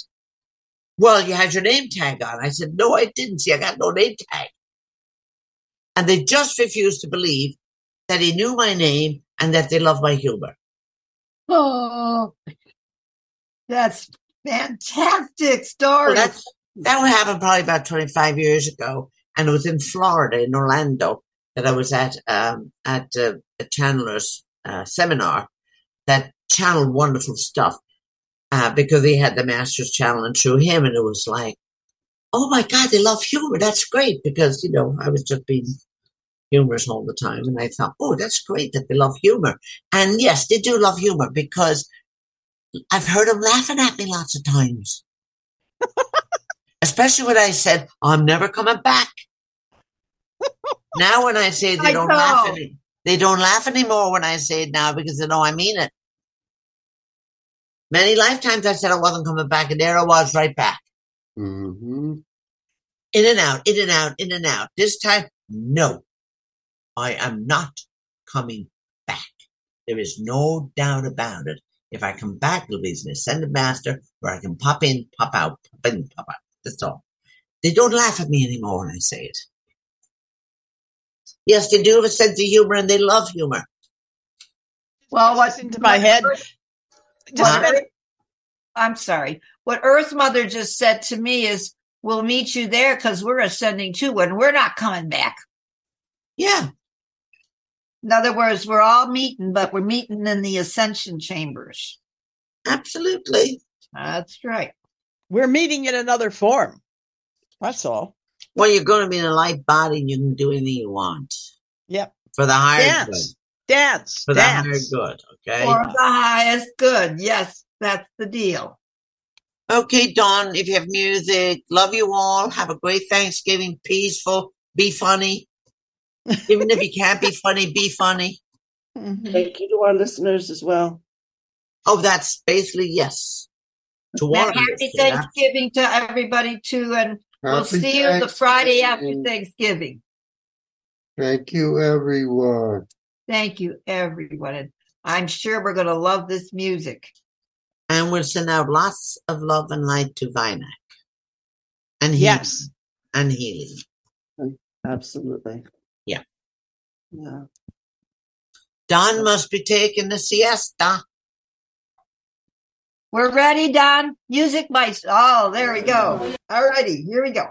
Well, you had your name tag on. I said, no, I didn't. See, I got no name tag. And they just refused to believe that he knew my name and that they love my humor. Oh, that's fantastic story. Well, that's, that would happen probably about 25 years ago. And it was in Florida, in Orlando, that I was at, um, at uh, a channeler's uh, seminar that channeled wonderful stuff uh, because he had the master's channel and through him. And it was like, oh my God, they love humor. That's great because, you know, I was just being humorous all the time. And I thought, oh, that's great that they love humor. And yes, they do love humor because I've heard them laughing at me lots of times. *laughs* Especially when I said, I'm never coming back. Now when I say they I don't laugh any, they don't laugh anymore when I say it now because they know I mean it. Many lifetimes I said I wasn't coming back and there I was right back. hmm In and out, in and out, in and out. This time, no. I am not coming back. There is no doubt about it. If I come back, it'll be as an ascended master where I can pop in, pop out, pop in, pop out. That's all. They don't laugh at me anymore when I say it. Yes, they do have a sense of humor and they love humor. well, what's into my head. Just a minute. I'm sorry. What Earth Mother just said to me is, "We'll meet you there because we're ascending too, and we're not coming back." Yeah. In other words, we're all meeting, but we're meeting in the ascension chambers. Absolutely. That's right. We're meeting in another form. That's all. Well, you're going to be in a light body and you can do anything you want Yep. for the higher Dance. good. Dance. For the higher good. Okay. For the highest good. Yes, that's the deal. Okay, Don, if you have music, love you all. Have a great Thanksgiving, peaceful, be funny. Even if you can't be funny, be funny. Mhm. Thank you to our listeners as well. Oh, that's basically yes. To all And of you. happy Yeah. Thanksgiving to everybody too, and we'll Happy see you the Friday after Thanksgiving. Thanksgiving. Thank you, everyone. Thank you, everyone. And I'm sure we're going to love this music. And we'll send out lots of love and light to Vinac. And healing. Yes. And healing. Absolutely. Yeah. Yeah. Don must be taking a siesta. We're ready, Don. Music mice. Oh, there we go. All righty, here we go.